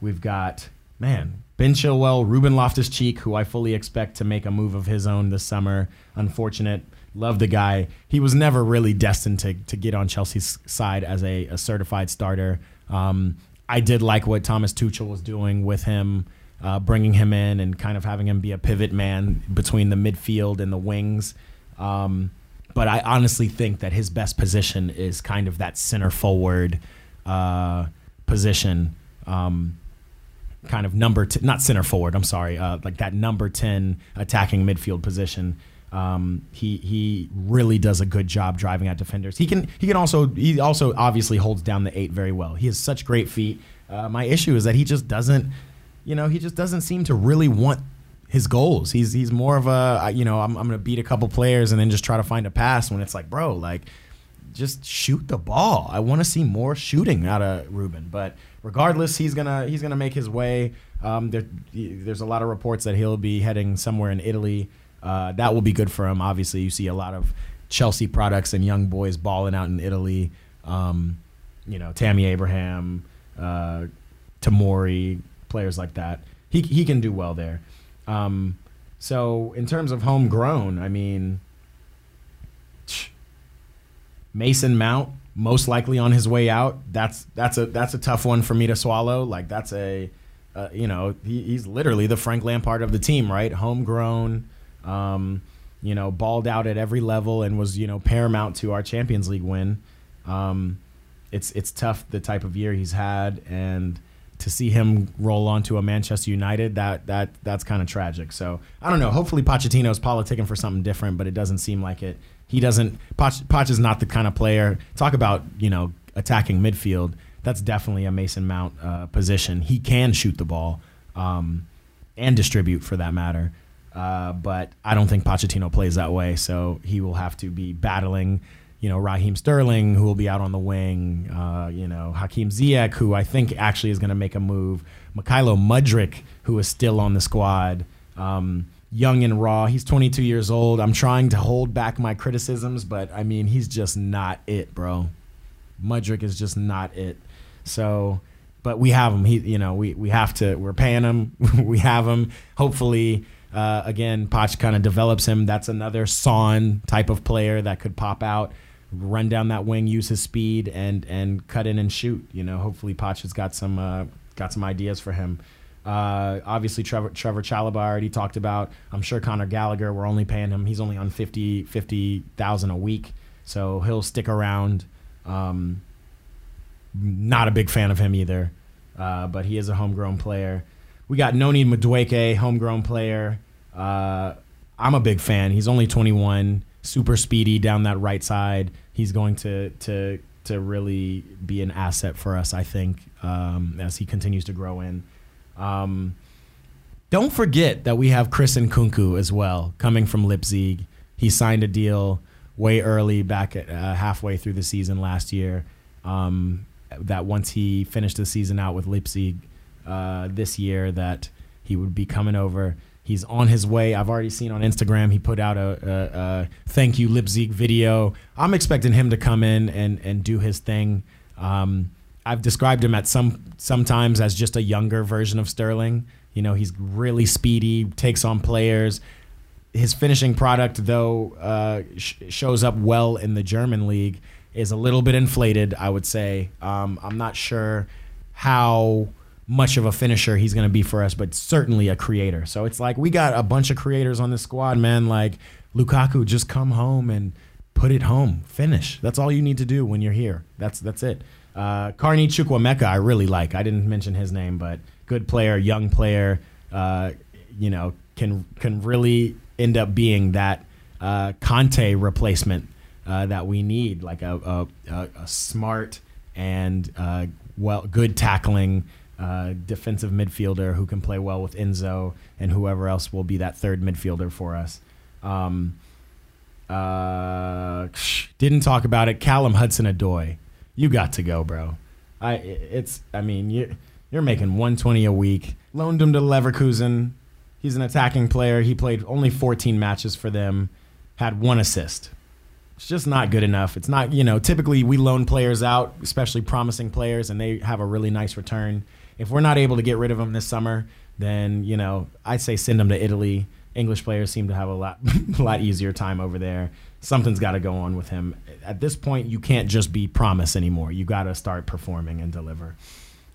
we've got man Ben Chilwell, Ruben Loftus Cheek, who I fully expect to make a move of his own this summer. Unfortunate, love the guy. He was never really destined to to get on Chelsea's side as a, a certified starter. Um, I did like what Thomas Tuchel was doing with him. Uh, bringing him in and kind of having him be a pivot man between the midfield and the wings. Um, but I honestly think that his best position is kind of that center forward, uh, position, um, kind of number t- not center forward. I'm sorry, uh, like that number ten attacking midfield position. Um, he he really does a good job driving at defenders. He can he can also he also obviously holds down the eight very well. He has such great feet. Uh, my issue is that he just doesn't, you know, he just doesn't seem to really want his goals. He's he's more of a you know I'm I'm gonna beat a couple players and then just try to find a pass when it's like bro like just shoot the ball. I want to see more shooting out of Ruben. But regardless, he's gonna he's gonna make his way. Um, there, there's a lot of reports that he'll be heading somewhere in Italy. Uh, that will be good for him. Obviously, you see a lot of Chelsea products and young boys balling out in Italy. Um, you know, Tammy Abraham, uh, Tomori, players like that. He he can do well there. Um, so in terms of homegrown, I mean Mason Mount most likely on his way out. That's that's a that's a tough one for me to swallow. Like that's a uh, you know he, he's literally the Frank Lampard of the team, right? Homegrown, um, you know, balled out at every level and was you know paramount to our Champions League win. Um, it's it's tough the type of year he's had and to see him roll onto a Manchester United, that that that's kind of tragic. So I don't know. Hopefully Pochettino's politicking for something different, but it doesn't seem like it. He doesn't. Poch, Poch is not the kind of player. Talk about you know attacking midfield. That's definitely a Mason Mount uh, position. He can shoot the ball um, and distribute for that matter. Uh, but I don't think Pochettino plays that way. So he will have to be battling you know, Raheem Sterling, who will be out on the wing, uh, you know, Hakim Ziyech, who I think actually is going to make a move, Mykhailo Mudryk, who is still on the squad, um, young and raw. He's 22 years old. I'm trying to hold back my criticisms, but I mean, he's just not it, bro. Mudryk is just not it. So, but we have him. He, you know, we, we have to, we're paying him. *laughs* we have him. Hopefully, uh, again, Poch kind of develops him. That's another Son type of player that could pop out run down that wing, use his speed, and and cut in and shoot. You know, hopefully Poch has got some uh, got some ideas for him. Uh, obviously, Trevor Trevor Chalobah already talked about. I'm sure Conor Gallagher. We're only paying him. He's only on 50 50,000 a week, so he'll stick around. Um, not a big fan of him either, uh, but he is a homegrown player. We got Noni Madueke, homegrown player. Uh, I'm a big fan. He's only 21, super speedy down that right side. He's going to to to really be an asset for us, I think, um, as he continues to grow in. Um, don't forget that we have Christopher Nkunku as well, coming from Leipzig. He signed a deal way early, back at uh, halfway through the season last year. Um, that once he finished the season out with Leipzig uh, this year, that he would be coming over. He's on his way. I've already seen on Instagram he put out a, a, a thank you Leipzig video. I'm expecting him to come in and and do his thing. Um, I've described him at some sometimes as just a younger version of Sterling. You know, he's really speedy, takes on players. His finishing product, though, uh, sh- shows up well in the German league, is a little bit inflated. I would say. Um, I'm not sure how much of a finisher he's going to be for us, but certainly a creator. So it's like we got a bunch of creators on this squad, man. Like Lukaku, just come home and put it home, finish. That's all you need to do when you're here. That's that's it. Uh, Carney Chukwuemeka, I really like. I didn't mention his name, but good player, young player. Uh, you know, can can really end up being that uh, Kanté replacement uh, that we need, like a, a, a smart and uh, well good tackling uh, defensive midfielder who can play well with Enzo and whoever else will be that third midfielder for us. Um, uh, didn't talk about it. Callum Hudson-Odoi, you got to go, bro. I it's I mean you you're making 120 a week. Loaned him to Leverkusen. He's an attacking player. He played only 14 matches for them. Had one assist. It's just not good enough. It's not, you know, typically we loan players out, especially promising players, and they have a really nice return if we're not able to get rid of him this summer, then you know I'd say send him to Italy. English players seem to have a lot *laughs* a lot easier time over there. Something's got to go on with him. At this point, you can't just be promise anymore. You got to start performing and deliver.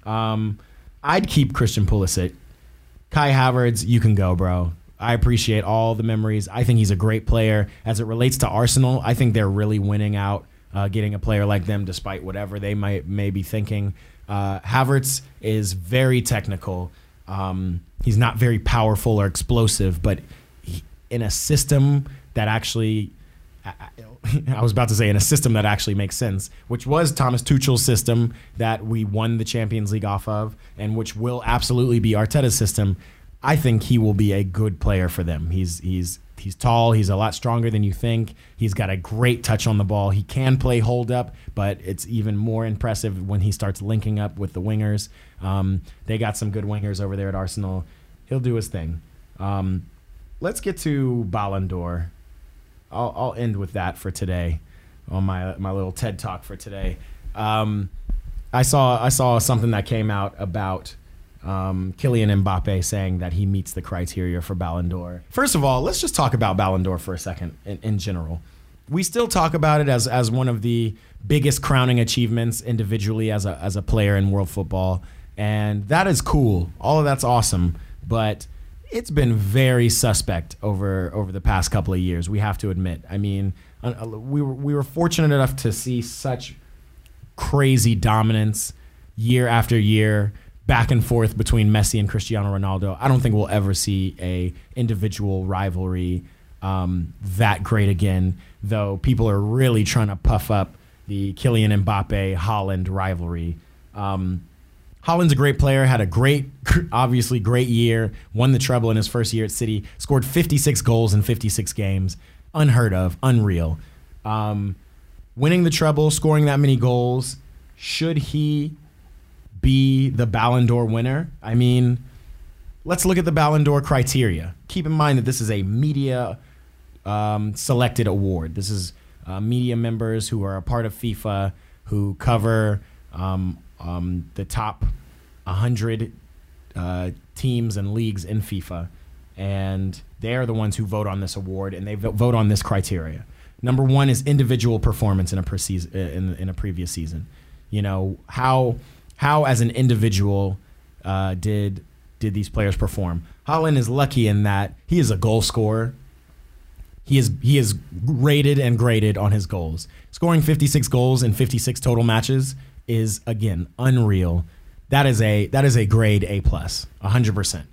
Um, I'd keep Christian Pulisic. Kai Havertz, you can go, bro. I appreciate all the memories. I think he's a great player. As it relates to Arsenal, I think they're really winning out, uh, getting a player like them, despite whatever they might may be thinking. Uh, Havertz is very technical. Um, he's not very powerful or explosive, but he, in a system that actually, I, *laughs* I, was about to say in a system that actually makes sense, which was Thomas Tuchel's system that we won the Champions League off of, and which will absolutely be Arteta's system. I think he will be a good player for them. He's he's he's tall. He's a lot stronger than you think. He's got a great touch on the ball. He can play hold up, but it's even more impressive when he starts linking up with the wingers. Um, they got some good wingers over there at Arsenal. He'll do his thing. Um, let's get to Ballon d'Or. I'll, I'll, end with that for today on my my little TED talk for today. Um, I saw I saw something that came out about um, Kylian Mbappe saying that he meets the criteria for Ballon d'Or. First of all, let's just talk about Ballon d'Or for a second in, in general. We still talk about it as, as one of the biggest crowning achievements individually as a, as a player in world football. And that is cool. All of that's awesome. But it's been very suspect over over the past couple of years. We have to admit. I mean, uh, uh, we were we were fortunate enough to see such crazy dominance year after year back and forth between Messi and Cristiano Ronaldo. I don't think we'll ever see a individual rivalry um, that great again. Though people are really trying to puff up the Kylian Mbappe Haaland rivalry. Um, Haaland's a great player, had a great, *laughs* obviously great year, won the treble in his first year at City, scored 56 goals in 56 games, unheard of, unreal. Um, winning the treble, scoring that many goals, should he be the Ballon d'Or winner. I mean, let's look at the Ballon d'Or criteria. Keep in mind that this is a media um, selected award. This is uh, media members who are a part of FIFA who cover um, um, the top 100 uh, teams and leagues in FIFA. And they are the ones who vote on this award and they vote on this criteria. Number one is individual performance in a, pre- in, in a previous season. You know, how how as an individual uh, did did these players perform? Haaland is lucky in that he is a goal scorer. He is he is rated and graded on his goals. Scoring 56 goals in 56 total matches is again unreal. that is a that is a grade A plus, hundred percent.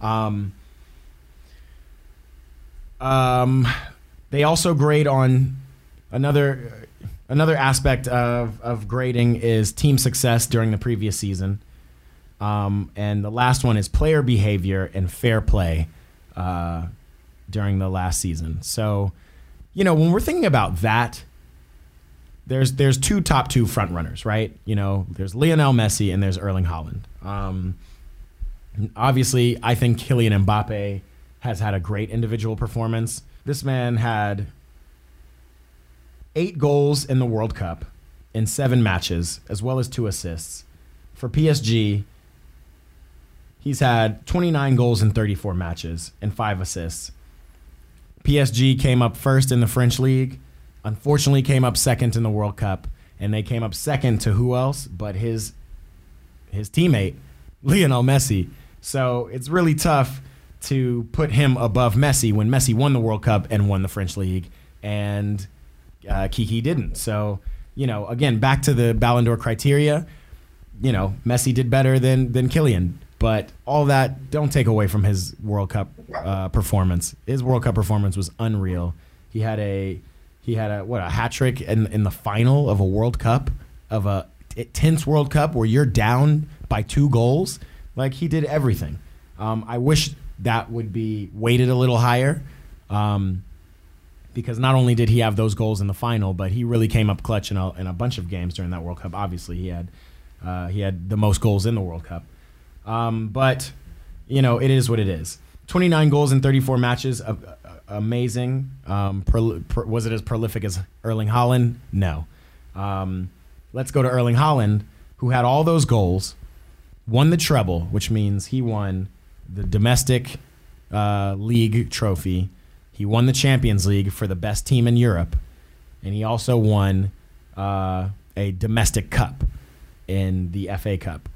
Um, um, they also grade on another another aspect of, of grading is team success during the previous season. Um, and the last one is player behavior and fair play uh, during the last season. So, you know, when we're thinking about that, there's there's two top two front runners, right? You know, there's Lionel Messi and there's Erling Haaland. Um, obviously, I think Kylian Mbappe has had a great individual performance. This man had eight goals in the World Cup in seven matches, as well as two assists. For PSG, he's had 29 goals in 34 matches and five assists. PSG came up first in the French league, unfortunately, came up second in the World Cup, and they came up second to who else but his his teammate, Lionel Messi. So it's really tough to put him above Messi when Messi won the World Cup and won the French league. And uh, Kiki didn't. So, you know, again, back to the Ballon d'Or criteria. You know, Messi did better than than Kylian, but all that don't take away from his World Cup uh, performance. His World Cup performance was unreal. He had a he had a what a hat trick in in the final of a World Cup of a tense World Cup where you're down by two goals. Like he did everything. Um, I wish that would be weighted a little higher. Um, because not only did he have those goals in the final, but he really came up clutch in a, in a bunch of games during that World Cup. Obviously, he had uh, he had the most goals in the World Cup. Um, but you know, it is what it is. 29 goals in 34 matches, uh, uh, amazing. Um, pro, pro, was it as prolific as Erling Haaland? No. Um, let's go to Erling Haaland, who had all those goals, won the treble, which means he won the domestic uh, league trophy he won the Champions League for the best team in Europe, and he also won uh, a domestic cup in the FA Cup.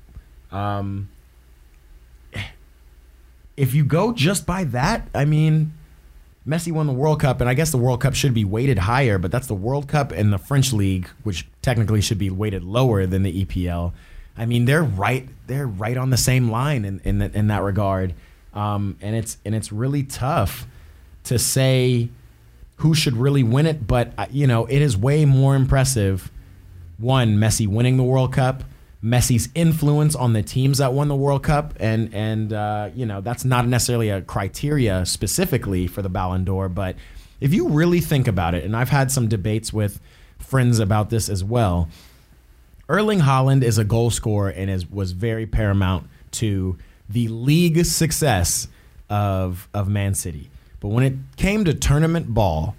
Um, if you go just by that, I mean, Messi won the World Cup, and I guess the World Cup should be weighted higher, but that's the World Cup and the French League, which technically should be weighted lower than the EPL. I mean, they're right, they're right on the same line in in, in that regard, um, and it's and it's really tough to say who should really win it, but uh, you know, it is way more impressive. One, Messi winning the World Cup, Messi's influence on the teams that won the World Cup, and and uh, you know that's not necessarily a criteria specifically for the Ballon d'Or, but if you really think about it, and I've had some debates with friends about this as well. Erling Haaland is a goal scorer and is was very paramount to the league success of of Man City. But when it came to tournament ball,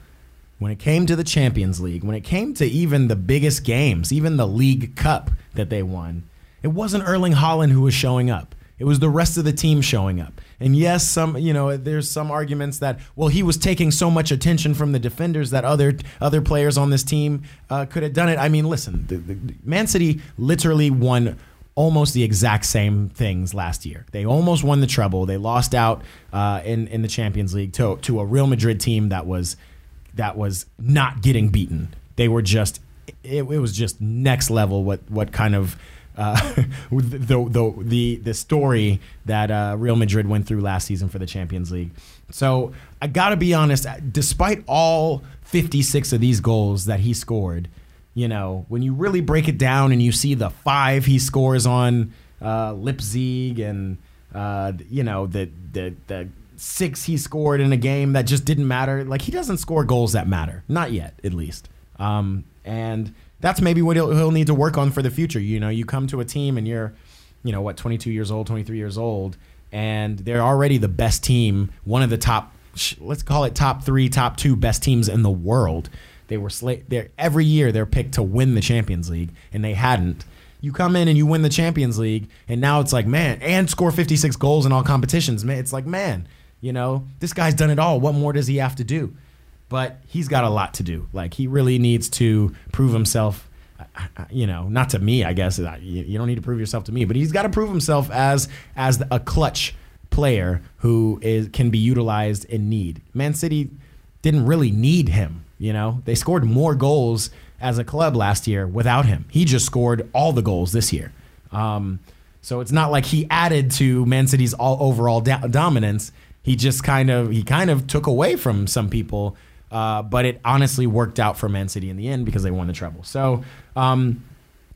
when it came to the Champions League, when it came to even the biggest games, even the League Cup that they won, it wasn't Erling Haaland who was showing up. It was the rest of the team showing up. And yes, some you know, there's some arguments that well, he was taking so much attention from the defenders that other other players on this team uh, could have done it. I mean, listen, the, the, Man City literally won almost the exact same things last year. They almost won the treble. They lost out uh, in in the Champions League to to a Real Madrid team that was that was not getting beaten. They were just it, it was just next level. What what kind of uh, *laughs* the, the the the story that uh, Real Madrid went through last season for the Champions League. So I got to be honest. Despite all 56 of these goals that he scored, you know, when you really break it down and you see the five he scores on uh, Leipzig and uh, you know the the the six he scored in a game that just didn't matter. Like he doesn't score goals that matter, not yet, at least. Um, and that's maybe what he'll, he'll need to work on for the future. You know, you come to a team and you're, you know, what 22 years old, 23 years old, and they're already the best team, one of the top, let's call it top three, top two best teams in the world. They were sla- every year they're picked to win the Champions League, and they hadn't. You come in and you win the Champions League, and now it's like, man, and score 56 goals in all competitions. Man, it's like, man, you know, this guy's done it all. What more does he have to do? But he's got a lot to do. Like he really needs to prove himself. Uh, uh, uh, you know, not to me, I guess. You don't need to prove yourself to me, but he's got to prove himself as as a clutch player who is can be utilized in need. Man City didn't really need him you know, they scored more goals as a club last year without him. He just scored all the goals this year. Um, So it's not like he added to Man City's all overall dominance. He just kind of he kind of took away from some people, uh, but it honestly worked out for Man City in the end because they won the treble. So um,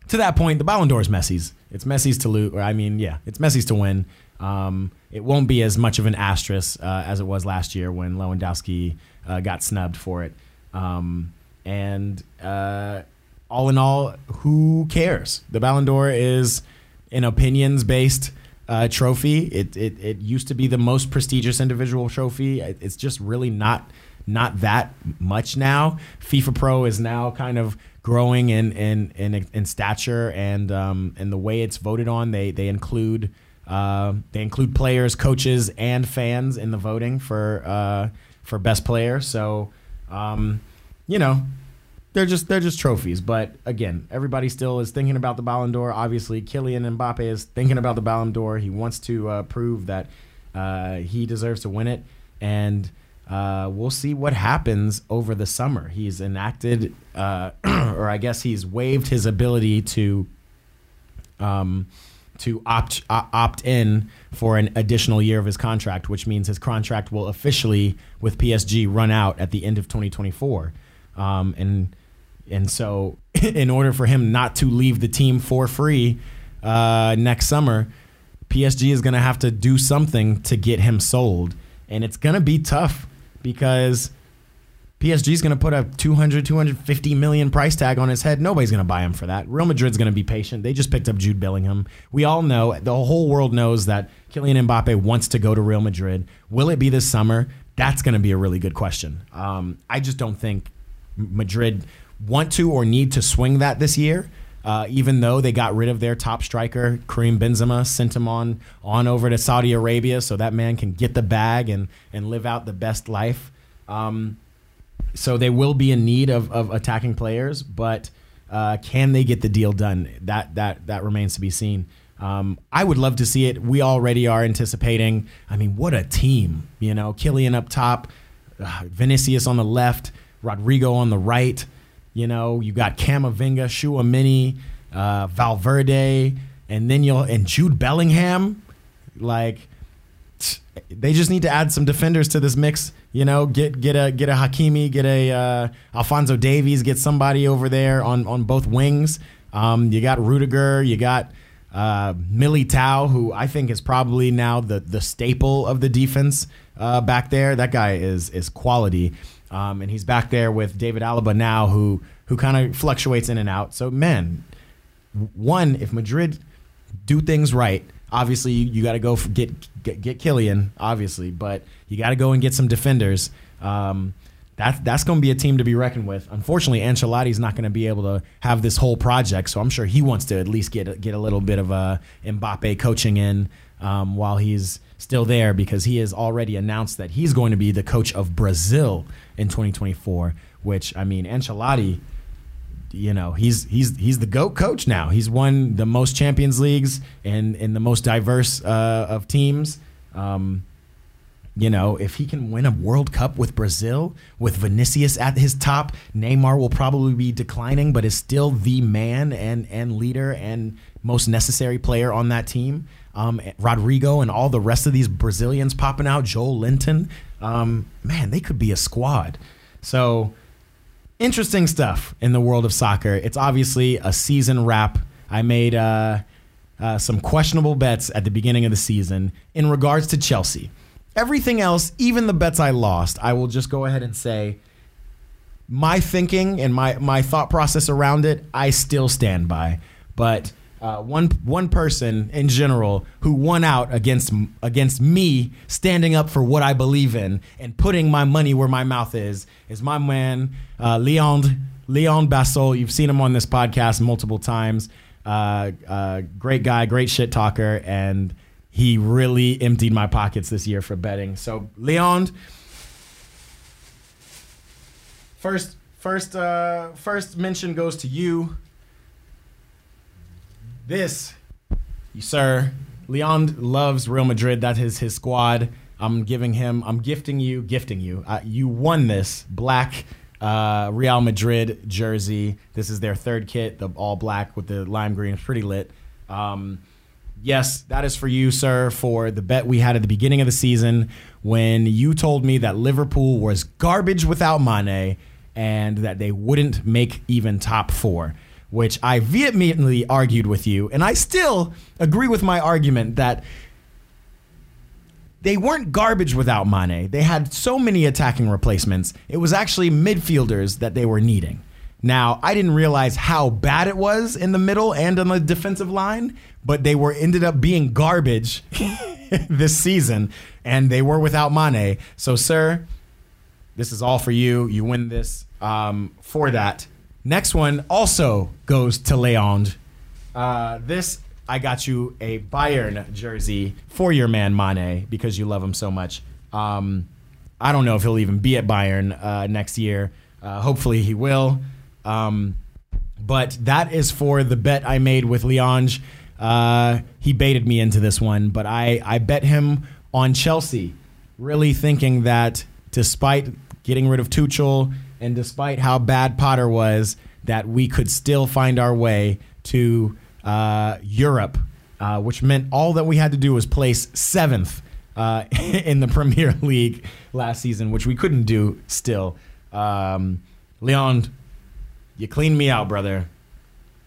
to that point, the Ballon d'Or is Messi's. It's Messi's to lose. I mean, yeah, it's Messi's to win. Um, it won't be as much of an asterisk uh, as it was last year when Lewandowski uh, got snubbed for it. Um, and uh, all in all, who cares? The Ballon d'Or is an opinions based uh, trophy. It, it it used to be the most prestigious individual trophy. It's just really not not that much now. FIFA Pro is now kind of growing in in in, in stature and um, and the way it's voted on. They they include uh, they include players, coaches, and fans in the voting for uh, for best player. So um, you know they're just they're just trophies. But again, everybody still is thinking about the Ballon d'Or. Obviously, Kylian Mbappe is thinking about the Ballon d'Or. He wants to uh, prove that uh, he deserves to win it, and uh, we'll see what happens over the summer. He's enacted, uh, *clears throat* or I guess he's waived his ability to. Um, to opt uh, opt in for an additional year of his contract, which means his contract will officially with PSG run out at the end of 2024. Um, and and so, *laughs* in order for him not to leave the team for free uh, next summer, PSG is going to have to do something to get him sold. And it's going to be tough because PSG is going to put a 200, 250 million price tag on his head. Nobody's going to buy him for that. Real Madrid's going to be patient. They just picked up Jude Bellingham. We all know, the whole world knows that Kylian Mbappe wants to go to Real Madrid. Will it be this summer? That's going to be a really good question. Um, I just don't think Madrid want to or need to swing that this year. Uh, even though they got rid of their top striker, Karim Benzema, sent him on on over to Saudi Arabia so that man can get the bag and and live out the best life. Um, so they will be in need of, of attacking players, but uh, can they get the deal done? That that that remains to be seen. Um, I would love to see it. We already are anticipating. I mean, what a team! You know, Kylian up top, uh, Vinicius on the left, Rodrygo on the right. You know, you got Camavinga, Tchouameni, uh, Valverde, and then you'll and Jude Bellingham. Like, they just need to add some defenders to this mix. You know, get get a get a Hakimi, get a uh, Alphonso Davies, get somebody over there on on both wings. Um, you got Rudiger, you got uh, Militao, who I think is probably now the the staple of the defense uh, back there. That guy is is quality. Um, and he's back there with David Alaba now, who who kind of fluctuates in and out. So, man, one, if Madrid do things right, obviously you, got to go get, get get Kylian, obviously, but you got to go and get some defenders. Um, that's that's going to be a team to be reckoned with. Unfortunately, Ancelotti's not going to be able to have this whole project, so I'm sure he wants to at least get get a little bit of a Mbappe coaching in um, while he's still there because he has already announced that he's going to be the coach of Brazil in 2024. Which I mean, Ancelotti, you know, he's he's he's the goat coach now. He's won the most Champions Leagues and in the most diverse uh, of teams. Um, you know, if he can win a World Cup with Brazil, with Vinicius at his top, Neymar will probably be declining, but is still the man and and leader and most necessary player on that team um, Rodrygo and all the rest of these Brazilians popping out, Joelinton, um, man, they could be a squad. So interesting stuff in the world of soccer. It's obviously a season wrap. I made uh, uh, some questionable bets at the beginning of the season in regards to Chelsea. Everything else, even the bets I lost, I will just go ahead and say my thinking and my, my thought process around it, I still stand by. But uh, one one person in general who won out against against me standing up for what I believe in and putting my money where my mouth is is my man uh, Leon Leon Bassol. You've seen him on this podcast multiple times. Uh, uh, great guy, great shit talker, and he really emptied my pockets this year for betting. So Leon, first first uh, first mention goes to you. This, sir, Leon loves Real Madrid. That is his squad. I'm giving him, I'm gifting you, gifting you. Uh, you won this black uh, Real Madrid jersey. This is their third kit, the all black with the lime green. It's pretty lit. Um, Yes, that is for you, sir, for the bet we had at the beginning of the season when you told me that Liverpool was garbage without Mane and that they wouldn't make even top four, which I vehemently argued with you. And I still agree with my argument that they weren't garbage without Mane. They had so many attacking replacements. It was actually midfielders that they were needing. Now, I didn't realize how bad it was in the middle and on the defensive line, but they were ended up being garbage *laughs* this season, and they were without Mane. So, sir, this is all for you. You win this um, for that. Next one also goes to Leond. Uh, this I got you a Bayern jersey for your man Mane because you love him so much. Um, I don't know if he'll even be at Bayern uh, next year. Uh, hopefully he will. Um, but that is for the bet I made with Leonge. Uh, he baited me into this one, but I, I bet him on Chelsea, really thinking that despite getting rid of Tuchel and despite how bad Potter was, that we could still find our way to uh, Europe, uh, which meant all that we had to do was place seventh uh, *laughs* in the Premier *laughs* League last season, which we couldn't do still. Um, Leon, you cleaned me out, brother.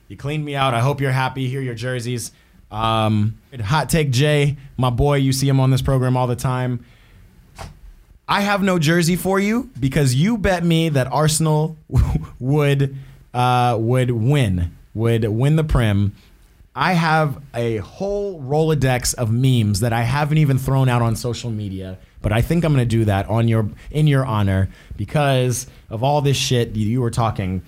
You cleaned me out. I hope you're happy. Here, are your jerseys. Um, Hot Take Jay, my boy, you see him on this program all the time. I have no jersey for you because you bet me that Arsenal *laughs* would uh, would win, would win the Prem. I have a whole Rolodex of memes that I haven't even thrown out on social media, but I think I'm going to do that on your in your honor because of all this shit you were talking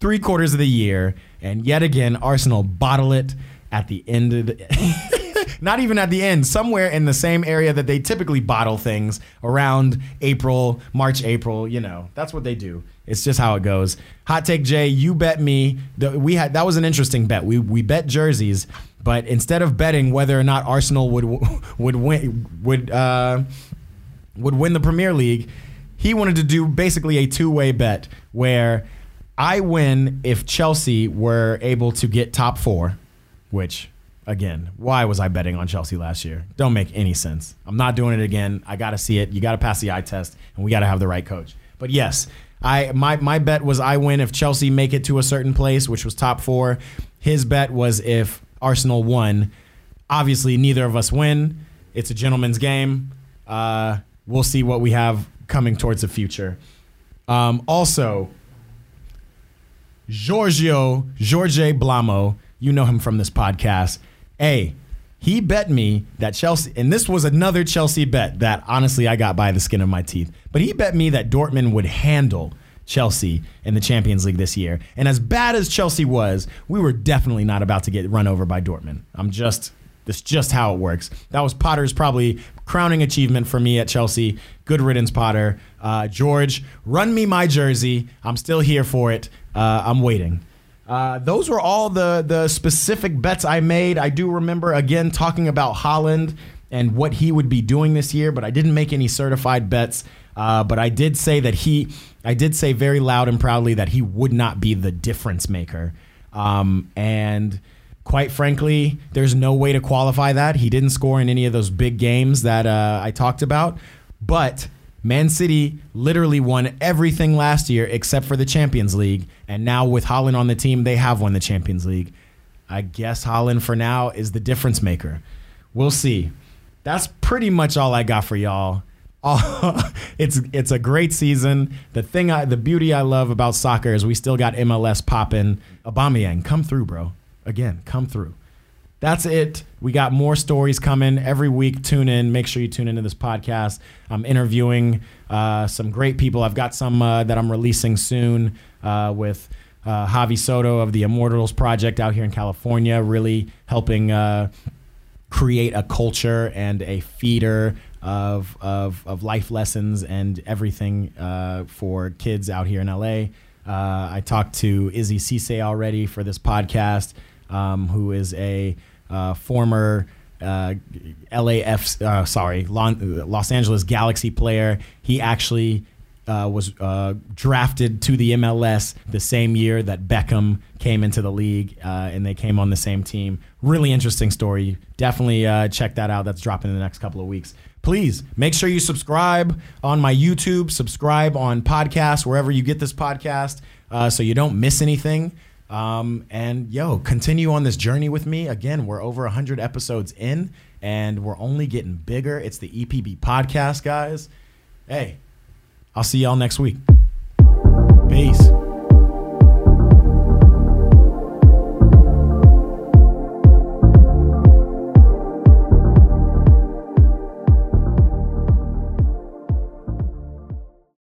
three quarters of the year, and yet again Arsenal bottle it at the end of the, *laughs* not even at the end, somewhere in the same area that they typically bottle things around April, March, April. You know, that's what they do. It's just how it goes. Hot take, Jay. You bet me. we had that was an interesting bet. We we bet jerseys, but instead of betting whether or not Arsenal would *laughs* would win would uh, would win the Premier League, he wanted to do basically a two way bet where I win if Chelsea were able to get top four, which again, why was I betting on Chelsea last year? Don't make any sense. I'm not doing it again. I got to see it. You got to pass the eye test, and we got to have the right coach. But yes, I my my bet was I win if Chelsea make it to a certain place, which was top four. His bet was if Arsenal won. Obviously, neither of us win. It's a gentleman's game. Uh, we'll see what we have coming towards the future. Um, also, Giorgio Jorge Blamo, you know him from this podcast. A, he bet me that Chelsea, and this was another Chelsea bet that honestly I got by the skin of my teeth. But he bet me that Dortmund would handle Chelsea in the Champions League this year. And as bad as Chelsea was, we were definitely not about to get run over by Dortmund. I'm just that's just how it works. That was Potter's probably crowning achievement for me at Chelsea. Good riddance, Potter. Uh, George, run me my jersey. I'm still here for it. Uh, I'm waiting. Uh, those were all the the specific bets I made. I do remember again talking about Haaland and what he would be doing this year, but I didn't make any certified bets. Uh, but I did say that he, I did say very loud and proudly that he would not be the difference maker. Um, and quite frankly, there's no way to qualify that. He didn't score in any of those big games that uh, I talked about. But Man City literally won everything last year except for the Champions League. And now with Haaland on the team, they have won the Champions League. I guess Haaland for now is the difference maker. We'll see. That's pretty much all I got for y'all. *laughs* it's it's a great season. The thing I the beauty I love about soccer is we still got MLS popping. Aubameyang, come through, bro. Again, come through. That's it. We got more stories coming every week. Tune in. Make sure you tune into this podcast. I'm interviewing uh, some great people. I've got some uh, that I'm releasing soon uh, with uh, Javi Soto of the Immortals Project out here in California, really helping uh, create a culture and a feeder of, of, of life lessons and everything uh, for kids out here in LA. I talked to Izzy Cisse already for this podcast um, who is a uh, former uh, LAF, uh, sorry, Los Angeles Galaxy player. He actually uh, was uh, drafted to the MLS the same year that Beckham came into the league, uh, and they came on the same team. Really interesting story. Definitely uh, check that out. That's dropping in the next couple of weeks. Please make sure you subscribe on my YouTube, subscribe on podcasts, wherever you get this podcast, so you don't miss anything. Um, and yo, continue on this journey with me. Again, we're over 100 episodes in, and we're only getting bigger. It's the EPB podcast, guys. Hey, I'll see y'all next week. Peace.